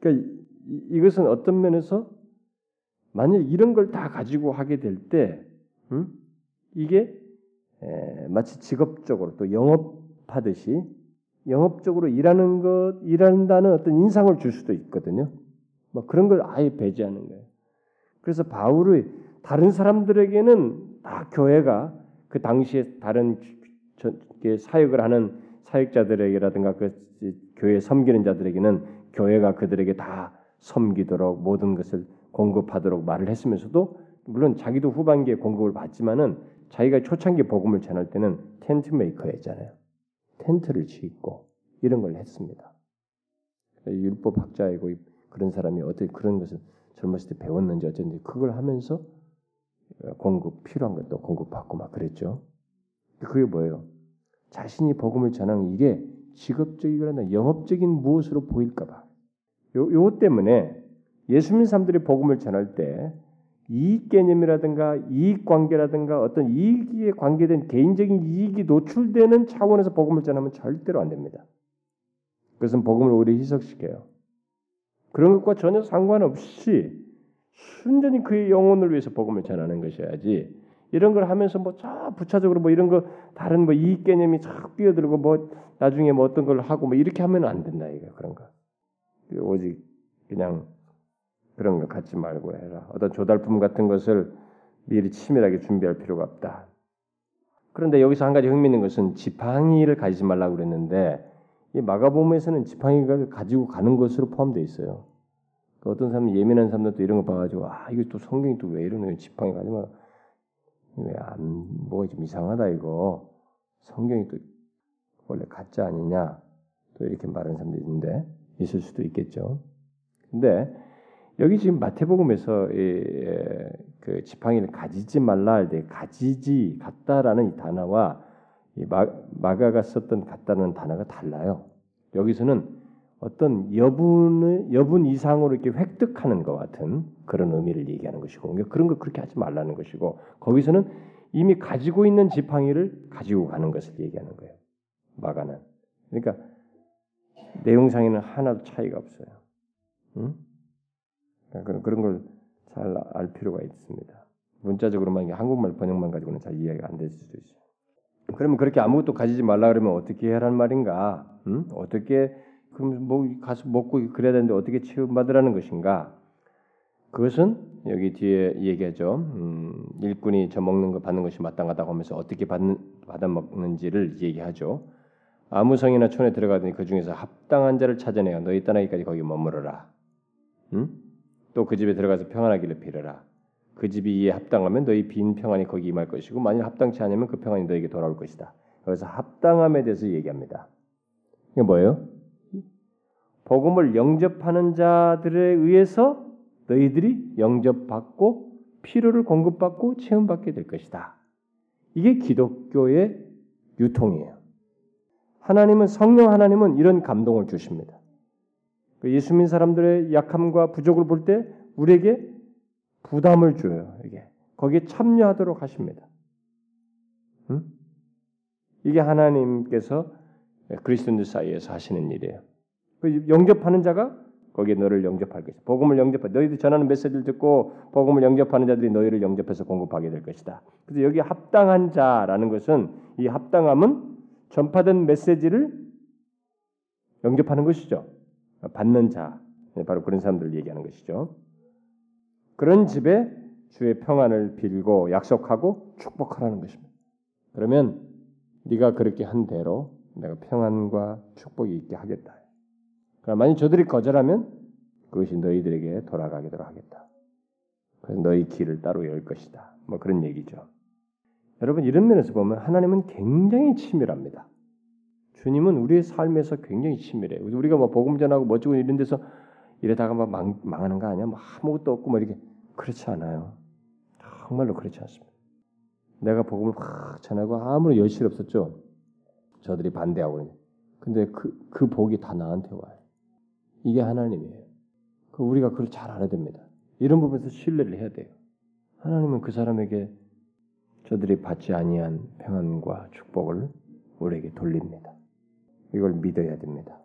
그러니까 이, 것은 어떤 면에서 만약 이런 걸 다 가지고 하게 될 때, 응? 이게 에, 마치 직업적으로 또 영업하듯이 영업적으로 일하는 것, 일한다는 어떤 인상을 줄 수도 있거든요. 뭐 그런 걸 아예 배제하는 거예요. 그래서 바울의 다른 사람들에게는 다 교회가 그 당시에 다른 사역을 하는 사역자들에게라든가 그 교회 섬기는 자들에게는 교회가 그들에게 다 섬기도록 모든 것을 공급하도록 말을 했으면서도 물론 자기도 후반기에 공급을 받지만은 자기가 초창기 복음을 전할 때는 텐트 메이커였잖아요. 텐트를 짓고 이런 걸 했습니다. 율법 학자이고 그런 사람이 어떻게 그런 것을 젊었을 때 배웠는지 어쩐지 그걸 하면서 공급 필요한 것도 공급받고 막 그랬죠. 그게 뭐예요? 자신이 복음을 전하는 이게 직업적이거나 영업적인 무엇으로 보일까봐. 요, 요 때문에 예수 믿는 사람들이 복음을 전할 때 이익 개념이라든가 이익 관계라든가 어떤 이익에 관계된 개인적인 이익이 노출되는 차원에서 복음을 전하면 절대로 안 됩니다. 그것은 복음을 오히려 희석시켜요. 그런 것과 전혀 상관없이 순전히 그의 영혼을 위해서 복음을 전하는 것이어야지 이런 걸 하면서 뭐 저 부차적으로 뭐 이런 거 다른 뭐 이익 개념이 쫙 뛰어들고 뭐 나중에 뭐 어떤 걸 하고 뭐 이렇게 하면 안 된다 이거 그런 거 오직 그냥 그런 거 갖지 말고 해라 어떤 조달품 같은 것을 미리 치밀하게 준비할 필요가 없다 그런데 여기서 한 가지 흥미있는 것은 지팡이를 가지지 말라고 그랬는데 이 마가복음에서는 지팡이를 가지고 가는 것으로 포함되어 있어요. 그 어떤 사람 예민한 사람들도 이런 거 봐가지고 아 이거 또 성경이 또 왜 이러네 지팡이 가지 마. 왜안 뭐가 좀 이상하다 이거 성경이 또 원래 가짜 아니냐 또 이렇게 말하는 사람도 있는데 있을 수도 있겠죠. 근데 여기 지금 마태복음에서 이, 그 지팡이를 가지지 말라 할 때 가지지 같다라는 이 단어와 이 마, 마가가 썼던 같다는 단어가 달라요. 여기서는 어떤 여분의 여분 이상으로 이렇게 획득하는 것 같은 그런 의미를 얘기하는 것이고 그런 거 그렇게 하지 말라는 것이고 거기서는 이미 가지고 있는 지팡이를 가지고 가는 것을 얘기하는 거예요. 마가는 그러니까 내용상에는 하나도 차이가 없어요. 응? 그러니까 그런 걸 잘 알 필요가 있습니다. 문자적으로만 한국말 번역만 가지고는 잘 이해가 안 될 수도 있어요. 그러면 그렇게 아무것도 가지지 말라 그러면 어떻게 해라는 말인가? 응? 어떻게 그럼 뭐 가서 먹고 그래야 되는데 어떻게 체험받으라는 것인가? 그것은 여기 뒤에 얘기하죠. 음, 일꾼이 저 먹는 거 받는 것이 마땅하다고 하면서 어떻게 받는, 받아 먹는지를 얘기하죠. 아무 성이나 촌에 들어가더니 그 중에서 합당한 자를 찾아내어 너희 떠나기까지 거기 머무르라. 음? 또 그 집에 들어가서 평안하기를 빌어라. 그 집이 이에 합당하면 너희 빈 평안이 거기 임할 것이고 만일 합당치 않으면 그 평안이 너에게 돌아올 것이다. 그래서 합당함에 대해서 얘기합니다. 이게 뭐예요? 복음을 영접하는 자들에 의해서 너희들이 영접받고 필요를 공급받고 체험받게 될 것이다. 이게 기독교의 유통이에요. 하나님은 성령 하나님은 이런 감동을 주십니다. 그 예수 믿는 사람들의 약함과 부족을 볼 때 우리에게 부담을 줘요. 이게 거기에 참여하도록 하십니다. 응? 이게 하나님께서 그리스도인들 사이에서 하시는 일이에요. 그 영접하는 자가 거기에 너를 영접할 것이다. 복음을 영접하. 너희들 전하는 메시지를 듣고 복음을 영접하는 자들이 너희를 영접해서 공급하게 될 것이다. 그래서 여기 합당한 자라는 것은 이 합당함은 전파된 메시지를 영접하는 것이죠. 받는 자, 바로 그런 사람들을 얘기하는 것이죠. 그런 집에 주의 평안을 빌고 약속하고 축복하라는 것입니다. 그러면 네가 그렇게 한 대로 내가 평안과 축복이 있게 하겠다. 그럼 만약 저들이 거절하면 그것이 너희들에게 돌아가게도록 하겠다. 그래서 너희 길을 따로 열 것이다. 뭐 그런 얘기죠. 여러분 이런 면에서 보면 하나님은 굉장히 치밀합니다. 주님은 우리의 삶에서 굉장히 치밀해요. 우리가 뭐 복음 전하고 멋지고 이런 데서 이러다가 막 망, 망하는 거 아니야? 뭐 아무것도 없고 뭐 이렇게 그렇지 않아요. 정말로 그렇지 않습니다. 내가 복음을 확 전하고 아무런 열실 없었죠. 저들이 반대하고 근데 그, 그 복이 다 나한테 와요. 이게 하나님이에요. 그 우리가 그걸 잘 알아야 됩니다. 이런 부분에서 신뢰를 해야 돼요. 하나님은 그 사람에게 저들이 받지 아니한 평안과 축복을 우리에게 돌립니다. 이걸 믿어야 됩니다.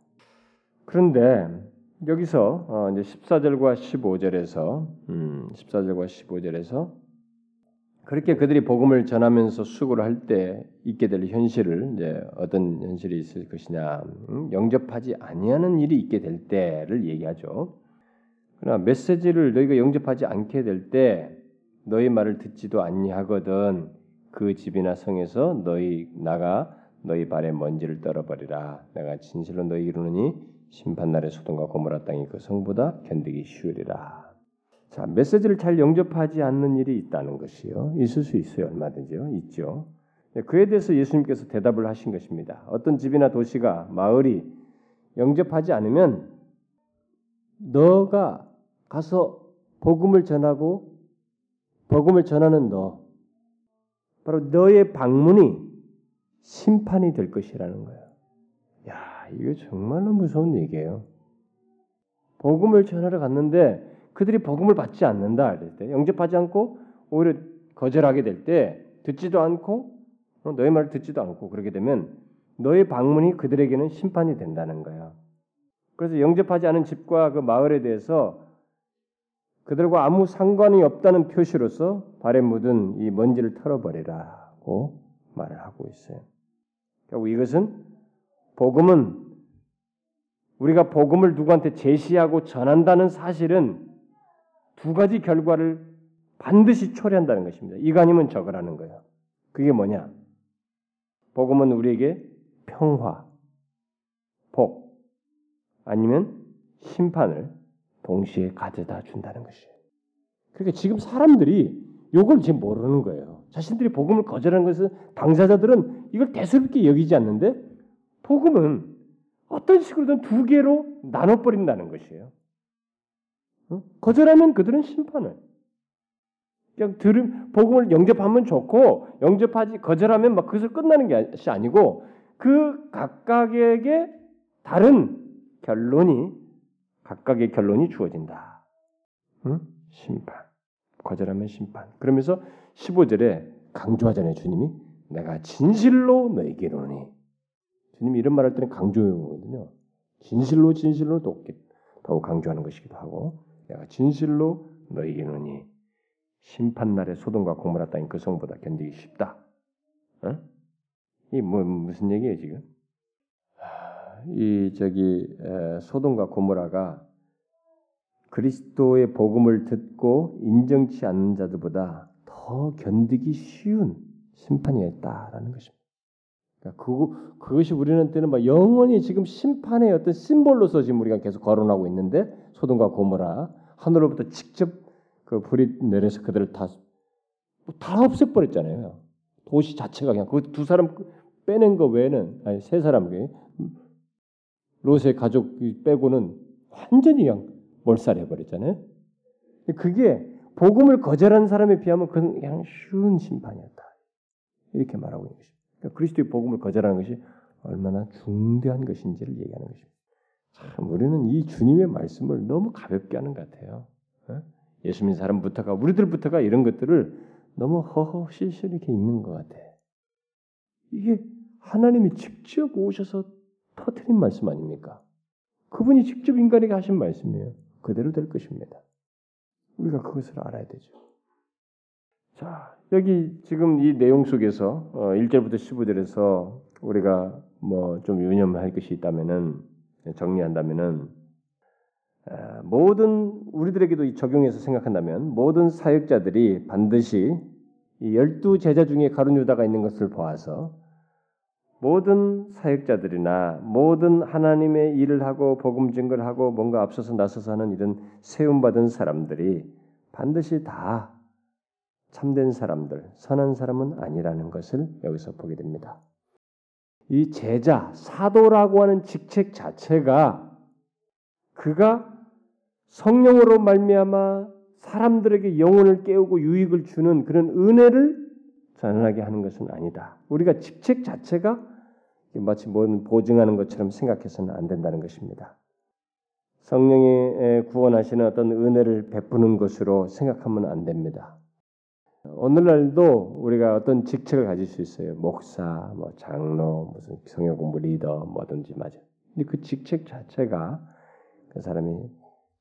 그런데 여기서 어 이제 14절과 15절에서 음 14절과 15절에서 그렇게 그들이 복음을 전하면서 수고를 할 때 있게 될 현실을 이제 어떤 현실이 있을 것이냐 음? 영접하지 아니하는 일이 있게 될 때를 얘기하죠. 그러나 메시지를 너희가 영접하지 않게 될 때 너희 말을 듣지도 아니하거든 그 집이나 성에서 너희 나가 너희 발에 먼지를 떨어버리라 내가 진실로 너희 이루느니 심판날에 소돔과 고모라 땅이 그 성보다 견디기 쉬우리라. 자 메시지를 잘 영접하지 않는 일이 있다는 것이요 있을 수 있어요 얼마든지요 있죠. 네, 그에 대해서 예수님께서 대답을 하신 것입니다. 어떤 집이나 도시가 마을이 영접하지 않으면 너가 가서 복음을 전하고 복음을 전하는 너 바로 너의 방문이 심판이 될 것이라는 거예요. 야, 이거 정말로 무서운 얘기예요. 복음을 전하러 갔는데 그들이 복음을 받지 않는다 그럴 때 영접하지 않고 오히려 거절하게 될 때 듣지도 않고 어, 너의 말을 듣지도 않고 그렇게 되면 너의 방문이 그들에게는 심판이 된다는 거예요. 그래서 영접하지 않은 집과 그 마을에 대해서 그들과 아무 상관이 없다는 표시로서 발에 묻은 이 먼지를 털어버리라고 말을 하고 있어요. 결국 이것은 복음은 우리가 복음을 누구한테 제시하고 전한다는 사실은 두 가지 결과를 반드시 초래한다는 것입니다. 아니면 저거라는 거예요. 그게 뭐냐? 복음은 우리에게 평화, 복, 아니면 심판을 동시에 가져다 준다는 것이에요. 그러니까 지금 사람들이 이걸 지금 모르는 거예요. 자신들이 복음을 거절하는 것은 당사자들은 이걸 대수롭게 여기지 않는데 복음은 어떤 식으로든 두 개로 나눠버린다는 것이에요. 거절하면 그들은 심판을. 그냥 들음 복음을 영접하면 좋고 영접하지 거절하면 막 그것을 끝나는 것이 아니고 그 각각에게 다른 결론이 각각의 결론이 주어진다. 응? 심판. 거절하면 심판. 그러면서 15절에 강조하잖아요. 주님이 내가 진실로 너에게 이르노니. 주님이 이런 말할 때는 강조용거든요. 진실로 진실로 더욱 강조하는 것이기도 하고 내가 진실로 너에게 이르노니 심판 날에 소돔과 고모라 땅인 그 성보다 견디기 쉽다. 어? 이뭐 무슨 얘기예요 지금? 이 저기 에, 소돔과 고모라가 그리스도의 복음을 듣고 인정치 않는 자들보다 더 견디기 쉬운 심판이었다라는 것입니다. 그러니까 그, 그것이 우리는 때는 막 영원히 지금 심판의 어떤 심볼로서 지금 우리가 계속 거론하고 있는데 소돔과 고모라 하늘로부터 직접 그 불이 내려서 그들을 다, 다 없애버렸잖아요. 도시 자체가 그냥 그 두 사람 빼낸 거 외에는 아니 세 사람 롯의 가족 빼고는 완전히 그냥 몰살해 버렸잖아요. 그게 복음을 거절한 사람에 비하면 그건 그냥 쉬운 심판이었다. 이렇게 말하고 있는 것입니다. 그러니까 그리스도의 복음을 거절하는 것이 얼마나 중대한 것인지를 얘기하는 것입니다. 참 우리는 이 주님의 말씀을 너무 가볍게 하는 것 같아요. 어? 예수 믿는 사람부터가 우리들부터가 이런 것들을 너무 허허실실 이렇게 읽는 것 같아. 이게 하나님이 직접 오셔서 터트린 말씀 아닙니까? 그분이 직접 인간에게 하신 말씀이에요. 그대로 될 것입니다. 우리가 그것을 알아야 되죠. 자, 여기 지금 이 내용 속에서 1절부터 어, 15절에서 우리가 뭐 좀 유념할 것이 있다면은 정리한다면은 모든 우리들에게도 적용해서 생각한다면 모든 사역자들이 반드시 이 열두 제자 중에 가룟 유다가 있는 것을 보아서 모든 사역자들이나 모든 하나님의 일을 하고 복음 증거를 하고 뭔가 앞서서 나서서 하는 이런 세움 받은 사람들이 반드시 다 참된 사람들, 선한 사람은 아니라는 것을 여기서 보게 됩니다. 이 제자, 사도라고 하는 직책 자체가 그가 성령으로 말미암아 사람들에게 영혼을 깨우고 유익을 주는 그런 은혜를 전하게 하는 것은 아니다. 우리가 직책 자체가 마치 뭔 보증하는 것처럼 생각해서는 안 된다는 것입니다. 성령이 구원하시는 어떤 은혜를 베푸는 것으로 생각하면 안 됩니다. 오늘날도 우리가 어떤 직책을 가질 수 있어요. 목사, 뭐 장로, 무슨 성경 공부 리더, 뭐든지 맞아. 근데 그 직책 자체가 그 사람이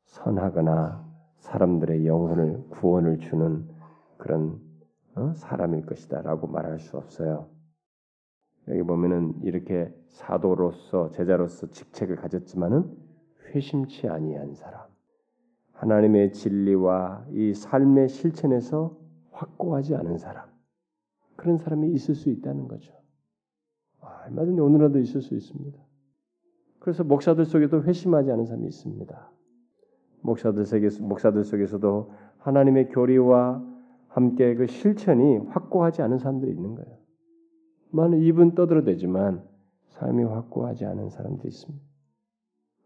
선하거나 사람들의 영혼을 구원을 주는 그런 어? 사람일 것이다라고 말할 수 없어요. 여기 보면은 이렇게 사도로서 제자로서 직책을 가졌지만은 회심치 아니한 사람, 하나님의 진리와 이 삶의 실천에서 확고하지 않은 사람, 그런 사람이 있을 수 있다는 거죠. 아, 얼마든지 오늘라도 있을 수 있습니다. 그래서 목사들 속에도 회심하지 않은 사람이 있습니다. 목사들 속에서 목사들 속에서도 하나님의 교리와 함께 그 실천이 확고하지 않은 사람들이 있는 거예요. 많은 입은 떠들어대지만 삶이 확고하지 않은 사람도 있습니다.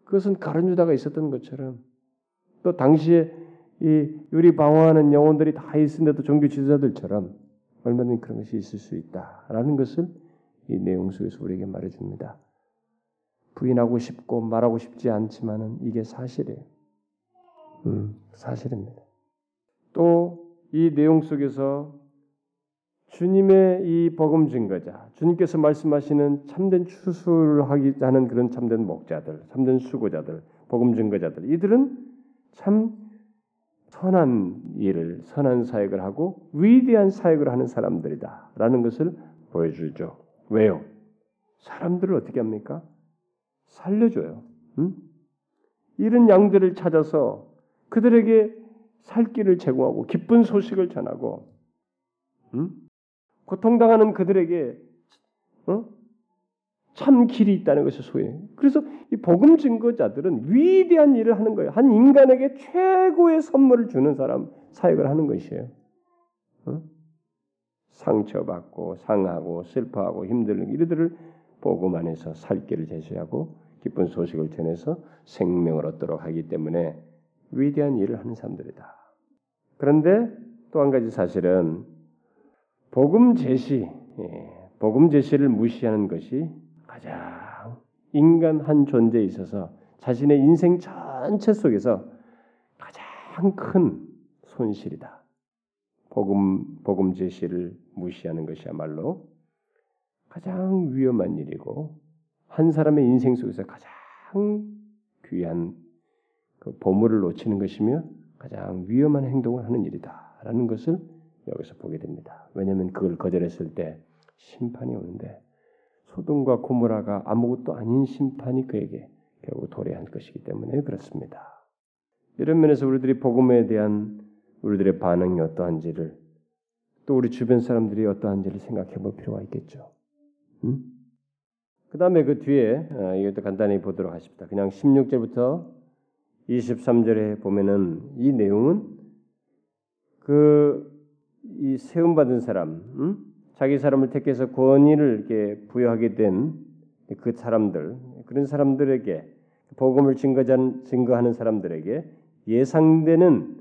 그것은 가룟 유다가 있었던 것처럼 또 당시에 이 유리 방어하는 영혼들이 다 있는데도 종교 지도자들처럼 얼마든지 그런 것이 있을 수 있다라는 것을 이 내용 속에서 우리에게 말해줍니다. 부인하고 싶고 말하고 싶지 않지만은 이게 사실이에요. 음, 사실입니다. 또 이 내용 속에서 주님의 이 복음 증거자, 주님께서 말씀하시는 참된 추수를 하기 하는 그런 참된 목자들, 참된 수고자들, 복음 증거자들, 이들은 참 선한 일을, 선한 사역을 하고 위대한 사역을 하는 사람들이다라는 것을 보여주죠. 왜요? 사람들을 어떻게 합니까? 살려줘요. 응? 이런 양들을 찾아서 그들에게 살 길을 제공하고 기쁜 소식을 전하고 응? 고통당하는 그들에게 어? 참 길이 있다는 것을 소유해. 그래서 이 복음 증거자들은 위대한 일을 하는 거예요. 한 인간에게 최고의 선물을 주는 사람 사역을 하는 것이에요. 어? 상처받고 상하고 슬퍼하고 힘들는 이들을 복음 안에서 살 길을 제시하고 기쁜 소식을 전해서 생명을 얻도록 하기 때문에 위대한 일을 하는 사람들이다. 그런데 또 한 가지 사실은 복음 제시, 예, 복음 제시를 무시하는 것이 가장 인간 한 존재에 있어서 자신의 인생 전체 속에서 가장 큰 손실이다. 복음 복음 제시를 무시하는 것이야말로 가장 위험한 일이고 한 사람의 인생 속에서 가장 귀한 그 보물을 놓치는 것이며 가장 위험한 행동을 하는 일이다라는 것을 여기서 보게 됩니다. 왜냐하면 그걸 거절했을 때 심판이 오는데 소돔과 고모라가 아무것도 아닌 심판이 그에게 결국 도래할 것이기 때문에 그렇습니다. 이런 면에서 우리들이 복음에 대한 우리들의 반응이 어떠한지를 또 우리 주변 사람들이 어떠한지를 생각해 볼 필요가 있겠죠. 음? 그 다음에 그 뒤에 어, 이것도 간단히 보도록 하십니다. 그냥 16절부터 23절에 보면은 이 내용은 그 이 세움 받은 사람, 음? 자기 사람을 택해서 권위를 이렇게 부여하게 된 그 사람들, 그런 사람들에게 복음을 증거하는 사람들에게 예상되는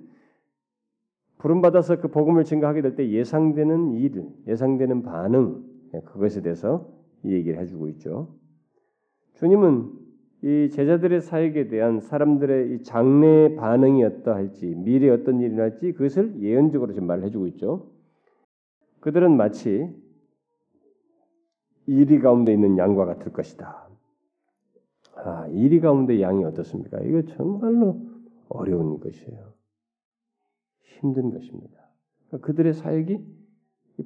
부름 받아서 그 복음을 증거하게 될 때 예상되는 일, 예상되는 반응 그것에 대해서 얘기를 해주고 있죠. 주님은 이 제자들의 사역에 대한 사람들의 이 장래 반응이 어떠 할지 미래 어떤 일이 날지 그것을 예언적으로 지금 말을 해주고 있죠. 그들은 마치 이리 가운데 있는 양과 같을 것이다. 아, 이리 가운데 양이 어떻습니까? 이거 정말로 어려운 것이에요. 힘든 것입니다. 그러니까 그들의 사역이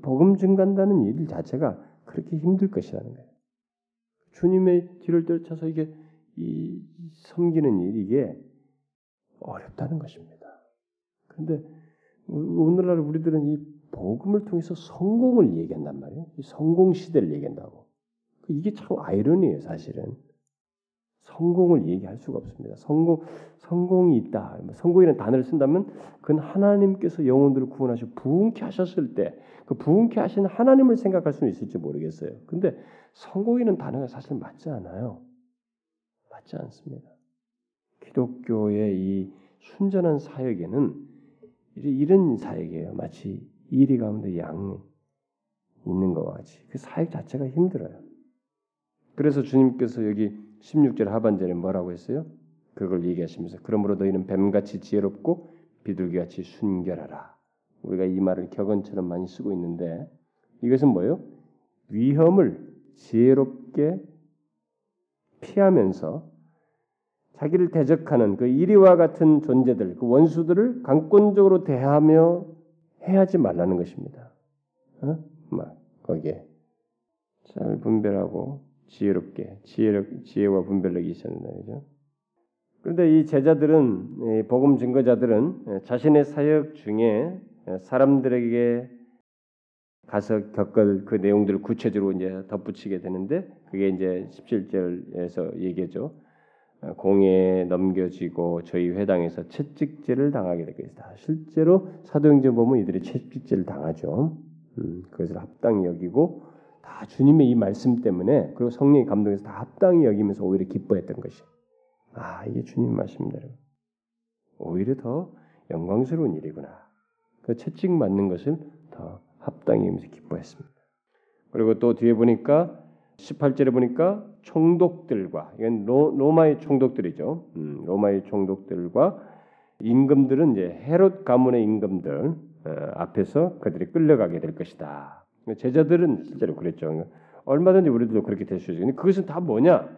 복음 증간다는 일 자체가 그렇게 힘들 것이라는 거예요. 주님의 뒤를 쫓아서 이게 이 섬기는 일 이게 어렵다는 것입니다. 그런데 오늘날 우리들은 이 복음을 통해서 성공을 얘기한단 말이에요. 성공 시대를 얘기한다고. 이게 참 아이러니예요, 사실은. 성공을 얘기할 수가 없습니다. 성공 성공이 있다. 뭐 성공이라는 단어를 쓴다면 그건 하나님께서 영혼들을 구원하시고 부흥케 하셨을 때 그 부흥케 하신 하나님을 생각할 수는 있을지 모르겠어요. 근데 성공이라는 단어가 사실 맞지 않아요. 맞지 않습니다. 기독교의 이 순전한 사역에는 이런 사역이에요. 마치 이리 가운데 양이 있는 것과 같이 그 사역 자체가 힘들어요. 그래서 주님께서 여기 16절 하반절에 뭐라고 했어요? 그걸 얘기하시면서 그러므로 너희는 뱀같이 지혜롭고 비둘기같이 순결하라. 우리가 이 말을 격언처럼 많이 쓰고 있는데 이것은 뭐예요? 위험을 지혜롭게 피하면서 자기를 대적하는 그 이리와 같은 존재들, 그 원수들을 강권적으로 대하며 해하지 말라는 것입니다. 어? 막 거기에 잘 분별하고 지혜롭게 지혜력 지혜와 분별력이 된다 그죠? 그런데 이 제자들은 복음 증거자들은 자신의 사역 중에 사람들에게 가서 겪을 그 내용들을 구체적으로 이제 덧붙이게 되는데 그게 이제 17절에서 얘기죠. 공에 넘겨지고 저희 회당에서 채찍질을 당하게 될 것이다. 실제로 사도행전 보면 이들이 채찍질을 당하죠. 음, 그것을 합당히 여기고 다 주님의 이 말씀 때문에 그리고 성령의 감동에서 다 합당히 여기면서 오히려 기뻐했던 것이. 아 이게 주님 말씀입니다. 오히려 더 영광스러운 일이구나. 그 채찍 맞는 것을 더 합당히 여기면서 기뻐했습니다. 그리고 또 뒤에 보니까 18절에 보니까 총독들과 이건 로, 마의 총독들이죠. 음, 로마의 총독들과 임금들은 이제 헤롯 가문의 임금들 어, 앞에서 그들이 끌려가게 될 것이다. 제자들은 실제로 그랬죠. 얼마든지 우리도 그렇게 될 수 있어요. 근데 그것은 다 뭐냐?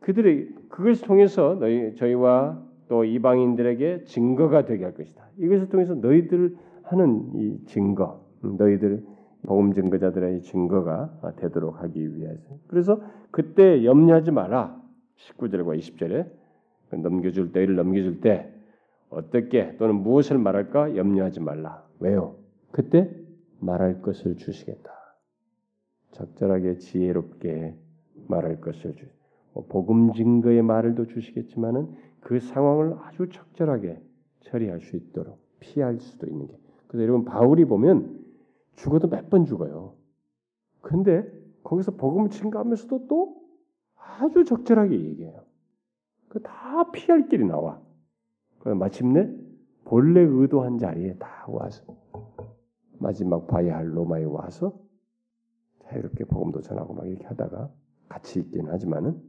그들이 그것을 통해서 너희 저희와 또 이방인들에게 증거가 되게 할 것이다. 이것을 통해서 너희들 하는 이 증거, 너희들 복음 증거자들의 증거가 되도록 하기 위해서. 그래서 그때 염려하지 마라. 19절과 20절에 넘겨줄 때를 넘겨줄 때 어떻게 또는 무엇을 말할까 염려하지 말라. 왜요? 그때 말할 것을 주시겠다. 적절하게 지혜롭게 말할 것을 주. 뭐 복음 증거의 말을 도 주시겠지만은 그 상황을 아주 적절하게 처리할 수 있도록 피할 수도 있는 게. 그래서 여러분 바울이 보면 죽어도 몇 번 죽어요. 근데 거기서 복음을 증거하면서도 또 아주 적절하게 얘기해요. 그다 피할 길이 나와. 마침내 본래 의도한 자리에 다 와서 마지막 봐야 할 로마에 와서 자유롭게 복음도 전하고 막 이렇게 하다가 같이 있긴 하지만은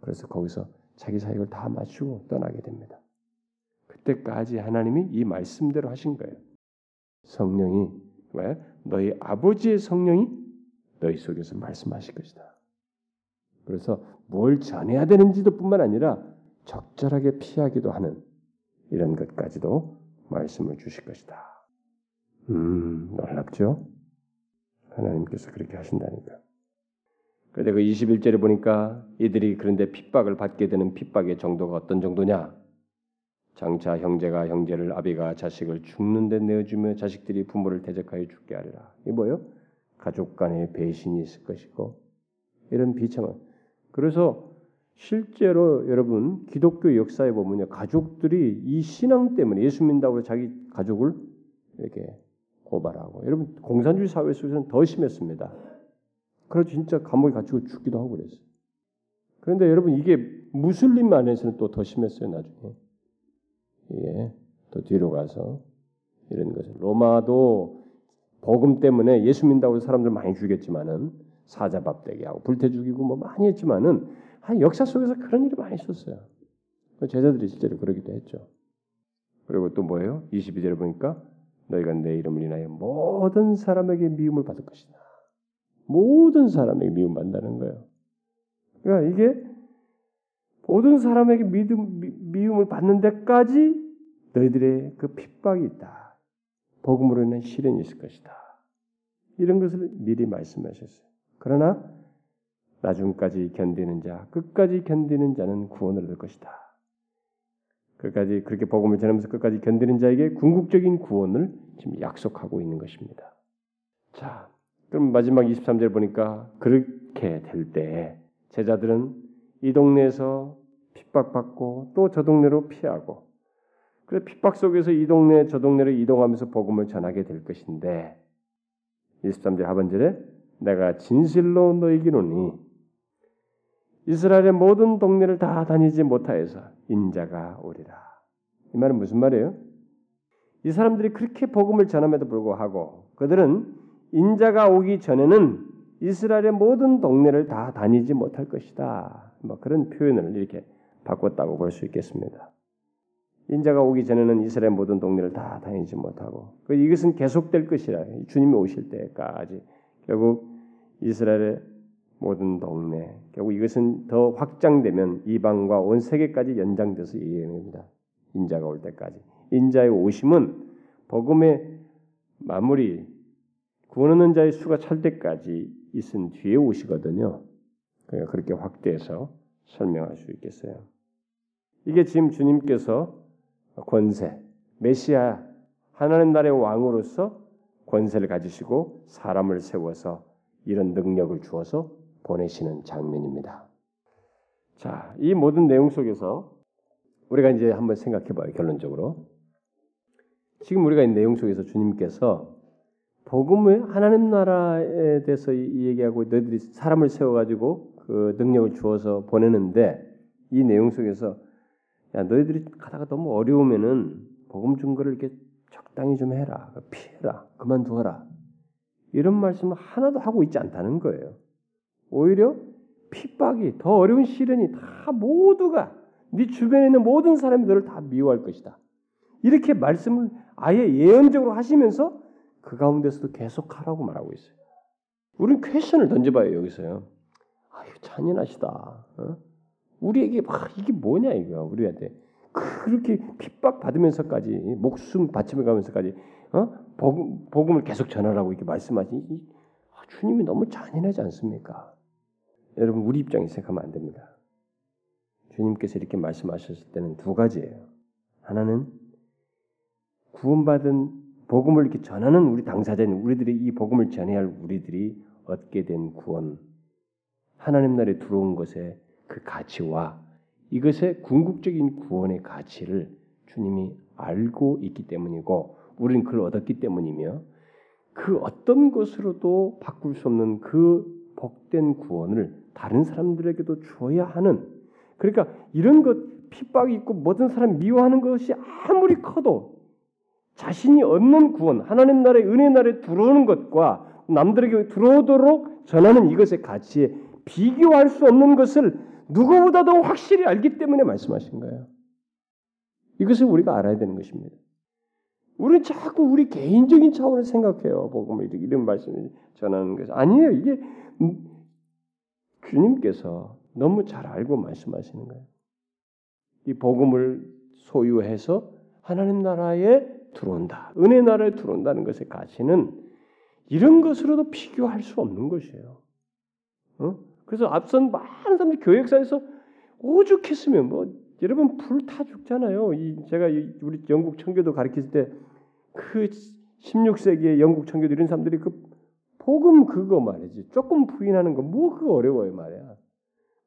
그래서 거기서 자기 사역을 다 마치고 떠나게 됩니다. 그때까지 하나님이 이 말씀대로 하신 거예요. 성령이 왜 너희 아버지의 성령이 너희 속에서 말씀하실 것이다. 그래서 뭘 전해야 되는지도 뿐만 아니라 적절하게 피하기도 하는 이런 것까지도 말씀을 주실 것이다. 음, 놀랍죠? 하나님께서 그렇게 하신다니까. 그런데 그 21절에 보니까 이들이 그런데 핍박을 받게 되는 핍박의 정도가 어떤 정도냐? 장차 형제가 형제를 아비가 자식을 죽는 데 내어주며 자식들이 부모를 대적하여 죽게 하리라. 이 뭐요? 가족 간의 배신이 있을 것이고 이런 비참한. 그래서 실제로 여러분 기독교 역사에 보면요 가족들이 이 신앙 때문에 예수 믿는다고 자기 가족을 이렇게 고발하고 여러분 공산주의 사회 속에서는 더 심했습니다. 그래서 진짜 감옥에 갇히고 죽기도 하고 그랬어요. 그런데 여러분 이게 무슬림 안에서는 또 더 심했어요 나중에. 예, 또 뒤로 가서 이런 것을 로마도 복음 때문에 예수 믿다고 사람들 많이 죽였지만은 사자밥 되게 하고 불태 죽이고 뭐 많이 했지만은 한 역사 속에서 그런 일이 많이 있었어요. 그 제자들이 실제로 그러기도 했죠. 그리고 또 뭐예요? 22절에 보니까 너희가 내 이름을 인하여 모든 사람에게 미움을 받을 것이다. 모든 사람에게 미움 받는다는 거예요. 그러니까 이게 모든 사람에게 믿음, 미움을 받는 데까지 너희들의 그 핍박이 있다. 복음으로 인한 시련이 있을 것이다. 이런 것을 미리 말씀하셨어요. 그러나 나중까지 견디는 자, 끝까지 견디는 자는 구원을 얻을 것이다. 끝까지 그렇게 복음을 전하면서 끝까지 견디는 자에게 궁극적인 구원을 지금 약속하고 있는 것입니다. 자, 그럼 마지막 23절 보니까 그렇게 될 때 제자들은 이 동네에서 핍박받고 또 저 동네로 피하고 그래 핍박 속에서 이 동네 저 동네로 이동하면서 복음을 전하게 될 것인데 23절 하반절에 내가 진실로 너희기노니 이스라엘의 모든 동네를 다 다니지 못하여서 인자가 오리라. 이 말은 무슨 말이에요? 이 사람들이 그렇게 복음을 전함에도 불구하고 그들은 인자가 오기 전에는 이스라엘의 모든 동네를 다 다니지 못할 것이다. 뭐 그런 표현을 이렇게 바꿨다고 볼 수 있겠습니다. 인자가 오기 전에는 이스라엘 모든 동네를 다 다니지 못하고 그 이것은 계속될 것이라 주님이 오실 때까지 결국 이스라엘의 모든 동네 결국 이것은 더 확장되면 이방과 온 세계까지 연장돼서 얘기합니다. 인자가 올 때까지 인자의 오심은 복음의 마무리 구원 얻는 자의 수가 찰 때까지 있은 뒤에 오시거든요. 그러니까 그렇게 확대해서 설명할 수 있겠어요. 이게 지금 주님께서 권세, 메시아 하나님 나라의 왕으로서 권세를 가지시고 사람을 세워서 이런 능력을 주어서 보내시는 장면입니다. 자, 이 모든 내용 속에서 우리가 이제 한번 생각해 봐요. 결론적으로. 지금 우리가 이 내용 속에서 주님께서 복음을 하나님 나라에 대해서 얘기하고 너희들이 사람을 세워 가지고 그 능력을 주어서 보내는데 이 내용 속에서 야 너희들이 가다가 너무 어려우면은 복음 증거를 이렇게 적당히 좀 해라 피해라 그만두어라 이런 말씀을 하나도 하고 있지 않다는 거예요. 오히려 핍박이 더 어려운 시련이 다 모두가 네 주변에 있는 모든 사람들을 다 미워할 것이다. 이렇게 말씀을 아예 예언적으로 하시면서 그 가운데서도 계속 하라고 말하고 있어요. 우리는 퀘션을 던져봐요 여기서요. 아유 잔인하시다. 어? 우리에게 막 이게 뭐냐 이거 우리한테 그렇게 핍박 받으면서까지 목숨 바치며 가면서까지 어? 복음, 복음을 계속 전하라고 이렇게 말씀하시니 아, 주님이 너무 잔인하지 않습니까? 여러분 우리 입장에 생각하면 안 됩니다. 주님께서 이렇게 말씀하셨을 때는 두 가지예요. 하나는 구원받은 복음을 이렇게 전하는 우리 당사자인 우리들이 이 복음을 전해야 할 우리들이 얻게 된 구원, 하나님 나라에 들어온 것의 그 가치와 이것의 궁극적인 구원의 가치를 주님이 알고 있기 때문이고 우리는 그걸 얻었기 때문이며 그 어떤 것으로도 바꿀 수 없는 그 복된 구원을 다른 사람들에게도 주어야 하는 그러니까 이런 것 핍박이 있고 모든 사람 미워하는 것이 아무리 커도 자신이 얻는 구원 하나님 나라의 은혜 나라에 들어오는 것과 남들에게 들어오도록 전하는 이것의 가치에 비교할 수 없는 것을 누구보다도 확실히 알기 때문에 말씀하신 거예요. 이것을 우리가 알아야 되는 것입니다. 우리는 자꾸 우리 개인적인 차원을 생각해요. 복음을 이런 말씀을 전하는 것이 아니에요. 이게 주님께서 너무 잘 알고 말씀하시는 거예요. 이 복음을 소유해서 하나님 나라에 들어온다. 은혜 나라에 들어온다는 것의 가치는 이런 것으로도 비교할 수 없는 것이에요. 어? 그래서 앞선 많은 사람들이 교역사에서 오죽했으면 뭐 여러분 불 타 죽잖아요. 이 제가 우리 영국 청교도 가르칠 때 그 16세기의 영국 청교도 이런 사람들이 그 복음 그거 말이지. 조금 부인하는 거 뭐 그거 어려워요 말이야.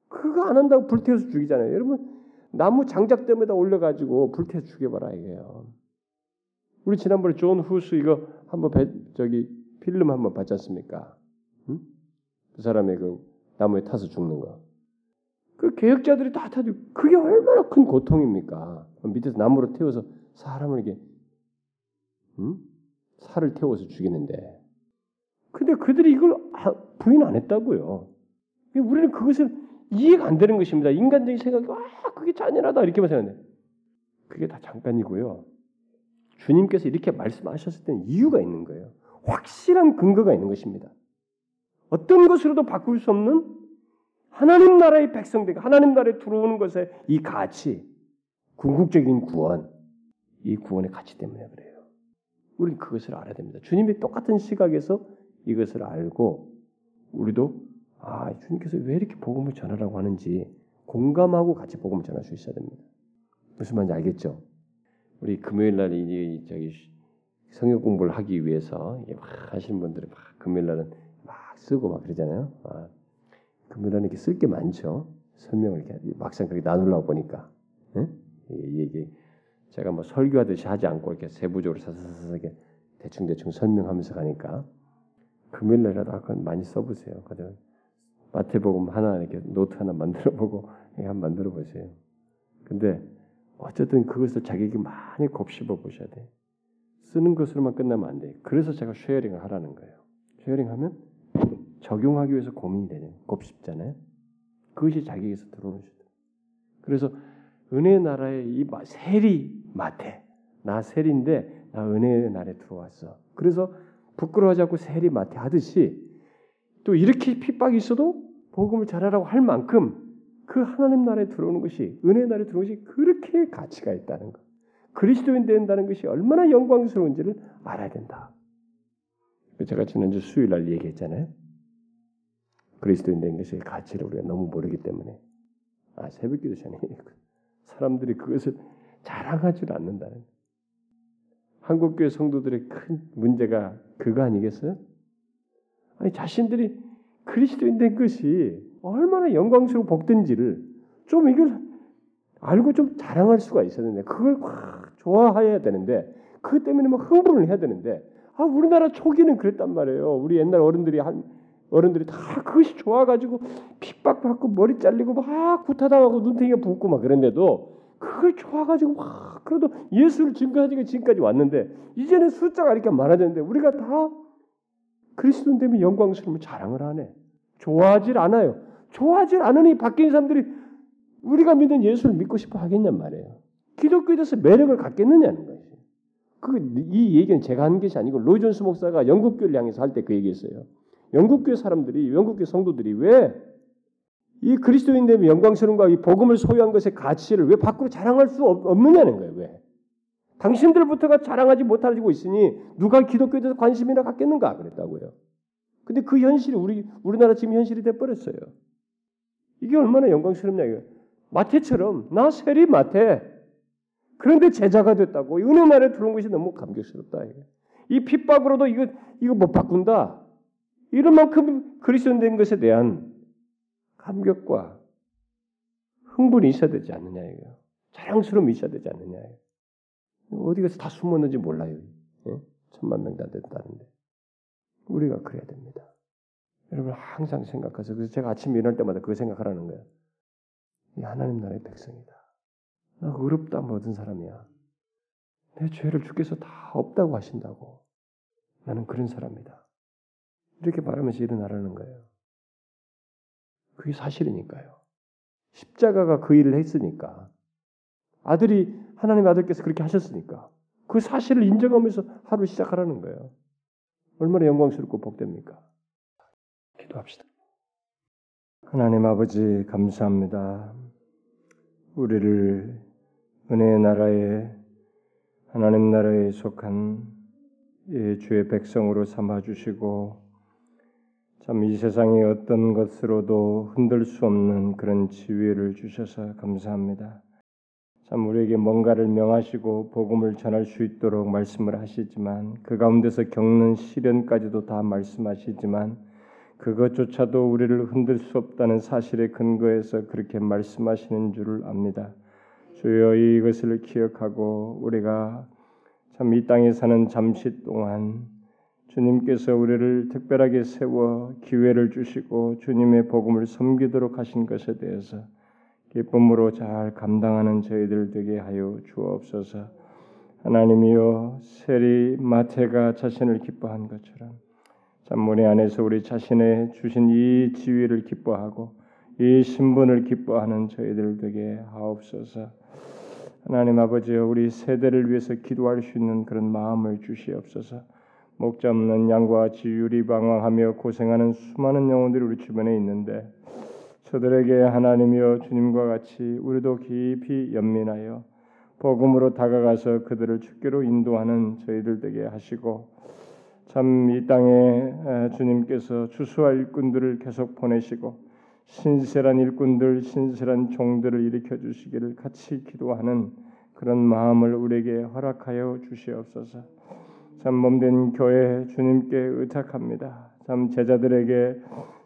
그거 안 한다고 불태워서 죽이잖아요. 여러분 나무 장작대에다 올려가지고 불태워 죽여봐라 이게요. 우리 지난번에 존 후스 이거 한번 배, 저기 필름 한번 봤지 않습니까? 응? 그 사람의 그 나무에 타서 죽는 거. 그 개혁자들이 다 타도 그게 얼마나 큰 고통입니까? 밑에서 나무로 태워서 사람을 이게 응? 살을 태워서 죽이는데. 근데 그들이 이걸 부인 안 했다고요. 우리는 그것을 이해가 안 되는 것입니다. 인간적인 생각이 아 그게 잔인하다 이렇게만 생각해. 그게 다 잠깐이고요. 주님께서 이렇게 말씀하셨을 때는 이유가 있는 거예요. 확실한 근거가 있는 것입니다. 어떤 것으로도 바꿀 수 없는 하나님 나라의 백성들, 하나님 나라에 들어오는 것의 이 가치, 궁극적인 구원, 이 구원의 가치 때문에 그래요. 우리는 그것을 알아야 됩니다. 주님이 똑같은 시각에서 이것을 알고 우리도 아 주님께서 왜 이렇게 복음을 전하라고 하는지 공감하고 같이 복음을 전할 수 있어야 됩니다. 무슨 말인지 알겠죠? 우리 금요일 날 이 저기 성경 공부를 하기 위해서 막 하시는 분들은 막 금요일 날은 막 쓰고 막 그러잖아요. 아, 금요일 날은 이렇게 쓸 게 많죠. 설명을 이렇게 막상 그렇게 나누려고 보니까 예? 이게 제가 뭐 설교하듯이 하지 않고 이렇게 세부적으로 사사사사 이렇게 대충 대충 설명하면서 가니까 금요일 날이라도 한번 많이 써보세요. 그죠? 마태복음 하나 이렇게 노트 하나 만들어 보고 [LAUGHS] 한번 만들어 보세요. 근데 어쨌든 그것을 자기에게 많이 곱씹어 보셔야 돼. 쓰는 것으로만 끝나면 안 돼. 그래서 제가 sharing을 하라는 거예요. sharing하면 적용하기 위해서 고민이 되는 곱씹잖아요. 그것이 자기에게서 들어오는 시 그래서 은혜 나라의 이 세리 마태 나 세리인데 나 은혜 나라에 들어왔어. 그래서 부끄러워하지 않고 세리 마태 하듯이 또 이렇게 핍박이 있어도 복음을 잘하라고 할 만큼 그 하나님 나라에 들어오는 것이 은혜 나라에 들어오는 것이 그렇게 가치가 있다는 것. 그리스도인 된다는 것이 얼마나 영광스러운지를 알아야 된다. 제가 지난주 수요일 날 얘기했잖아요. 그리스도인 된 것의 가치를 우리가 너무 모르기 때문에 아 새벽기도 전에 [LAUGHS] 사람들이 그것을 자랑하지 않는다는 한국교회 성도들의 큰 문제가 그거 아니겠어요? 아니 자신들이 그리스도인 된 것이 얼마나 영광스러운 복된지를 좀 이걸 알고 좀 자랑할 수가 있었는데 그걸 확 좋아해야 되는데 그것 때문에 막 흥분을 해야 되는데 아 우리나라 초기는 그랬단 말이에요. 우리 옛날 어른들이 한 어른들이 다 그것이 좋아가지고 핍박받고 머리 잘리고 막 구타당하고 눈탱이가 붓고 막 그랬는데도 그걸 좋아가지고 막 그래도 예수를 증거하니까 지금까지 왔는데 이제는 숫자가 이렇게 많아졌는데 우리가 다 그리스도 되면 영광스러움을 자랑을 하네. 좋아하질 않아요. 좋아하질 않으니 바뀐 사람들이 우리가 믿는 예수를 믿고 싶어 하겠냔 말이에요. 기독교에 대해서 매력을 갖겠느냐는 거예요. 그이 얘기는 제가 한 것이 아니고 로이 존스 목사가 영국 교를 향해서 할 때 그 얘기했어요. 영국교 사람들이 영국교 성도들이 왜 이 그리스도인 되면 영광스러움과 이 복음을 소유한 것의 가치를 왜 밖으로 자랑할 수 없 느냐는 거예요. 왜? 당신들부터가 자랑하지 못하고 있으니 누가 기독교에 대해서 관심이나 갖겠는가 그랬다고요. 근데 그 현실이 우리 우리나라 지금 현실이 돼 버렸어요. 이게 얼마나 영광스럽냐 이거. 마태처럼 나 세리 마태. 그런데 제자가 됐다고 은혜 나라에 들어온 것이 너무 감격스럽다. 이거. 이 핍박으로도 이거 이거 못 바꾼다. 이런 만큼 그리스도인 된 것에 대한 감격과 흥분이 있어야 되지 않느냐 이거. 자랑스러움이 있어야 되지 않느냐. 어디 가서 다 숨었는지 몰라요. 예? 천만 명다 됐다는데. 우리가 그래야 됩니다. 여러분 항상 생각하세요. 그래서 제가 아침에 일어날 때마다 그 생각하라는 거예요. 이 하나님 나라의 백성이다. 나 의롭다 모든 사람이야. 내 죄를 주께서 다 없다고 하신다고. 나는 그런 사람이다. 이렇게 말하면서 일어나라는 거예요. 그게 사실이니까요. 십자가가 그 일을 했으니까. 아들이 하나님의 아들께서 그렇게 하셨으니까. 그 사실을 인정하면서 하루 시작하라는 거예요. 얼마나 영광스럽고 복됩니까? 기도합시다. 하나님 아버지 감사합니다. 우리를 은혜의 나라에 하나님 나라에 속한 주의 백성으로 삼아 주시고 참 이 세상의 어떤 것으로도 흔들 수 없는 그런 지위를 주셔서 감사합니다. 참 우리에게 뭔가를 명하시고 복음을 전할 수 있도록 말씀을 하시지만 그 가운데서 겪는 시련까지도 다 말씀하시지만 그것조차도 우리를 흔들 수 없다는 사실에 근거해서 그렇게 말씀하시는 줄을 압니다. 주여 이것을 기억하고 우리가 참 이 땅에 사는 잠시 동안 주님께서 우리를 특별하게 세워 기회를 주시고 주님의 복음을 섬기도록 하신 것에 대해서 기쁨으로 잘 감당하는 저희들 되게 하여 주옵소서. 하나님이여 세리 마태가 자신을 기뻐한 것처럼 참문의 안에서 우리 자신의 주신 이 지위를 기뻐하고 이 신분을 기뻐하는 저희들 되게 하옵소서. 하나님 아버지여 우리 세대를 위해서 기도할 수 있는 그런 마음을 주시옵소서. 목자 없는 양과 지율이 방황하며 고생하는 수많은 영혼들이 우리 주변에 있는데 저들에게 하나님이여 주님과 같이 우리도 깊이 연민하여 복음으로 다가가서 그들을 주께로 인도하는 저희들 되게 하시고 참 이 땅에 주님께서 주수할 일꾼들을 계속 보내시고 신실한 일꾼들, 신실한 종들을 일으켜 주시기를 같이 기도하는 그런 마음을 우리에게 허락하여 주시옵소서. 참 몸된 교회 주님께 의탁합니다. 참 제자들에게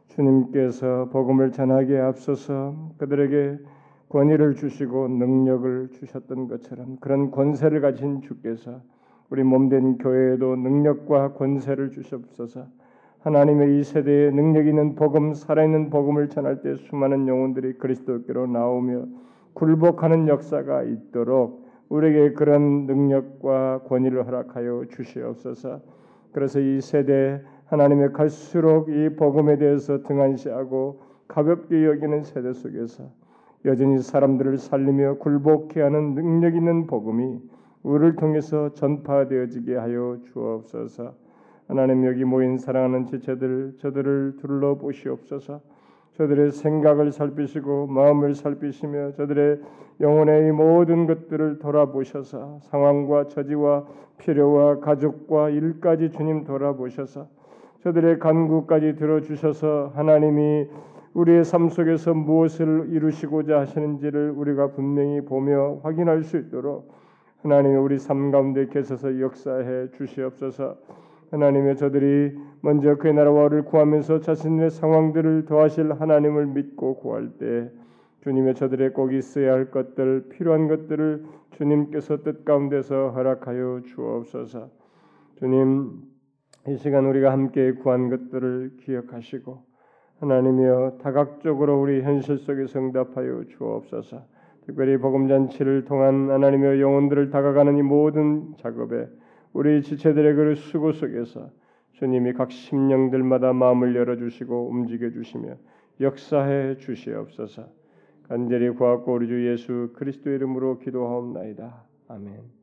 주님께서 복음을 전하기에 앞서서 그들에게 권위를 주시고 능력을 주셨던 것처럼 그런 권세를 가진 주께서 우리 몸된 교회에도 능력과 권세를 주시옵소서. 하나님의 이 세대에 능력 있는 복음, 살아있는 복음을 전할 때 수많은 영혼들이 그리스도께로 나오며 굴복하는 역사가 있도록 우리에게 그런 능력과 권위를 허락하여 주시옵소서. 그래서 이 세대 하나님의 갈수록 이 복음에 대해서 등한시하고 가볍게 여기는 세대 속에서 여전히 사람들을 살리며 굴복케 하는 능력 있는 복음이 우리를 통해서 전파되어지게 하여 주옵소서. 하나님 여기 모인 사랑하는 지체들 저들을 둘러 보시옵소서. 저들의 생각을 살피시고 마음을 살피시며 저들의 영혼의 이 모든 것들을 돌아보셔서 상황과 처지와 필요와 가족과 일까지 주님 돌아보셔서 저들의 간구까지 들어주셔서 하나님이 우리의 삶 속에서 무엇을 이루시고자 하시는지를 우리가 분명히 보며 확인할 수 있도록 하나님이 우리 삶 가운데 계셔서 역사해 주시옵소서. 하나님의 저들이 먼저 그의 나라와 를 구하면서 자신의 상황들을 더하실 하나님을 믿고 구할 때 주님의 저들의 꼭 있어야 할 것들 필요한 것들을 주님께서 뜻 가운데서 허락하여 주옵소서. 주님 이 시간 우리가 함께 구한 것들을 기억하시고 하나님이여 다각적으로 우리 현실 속에 응답하여 주옵소서. 특별히 복음 잔치를 통한 하나님의 영혼들을 다가가는 이 모든 작업에 우리 지체들의 그 수고 속에서 주님이 각 심령들마다 마음을 열어 주시고 움직여 주시며 역사해 주시옵소서. 간절히 구하고 우리 주 예수 그리스도의 이름으로 기도하옵나이다. 아멘.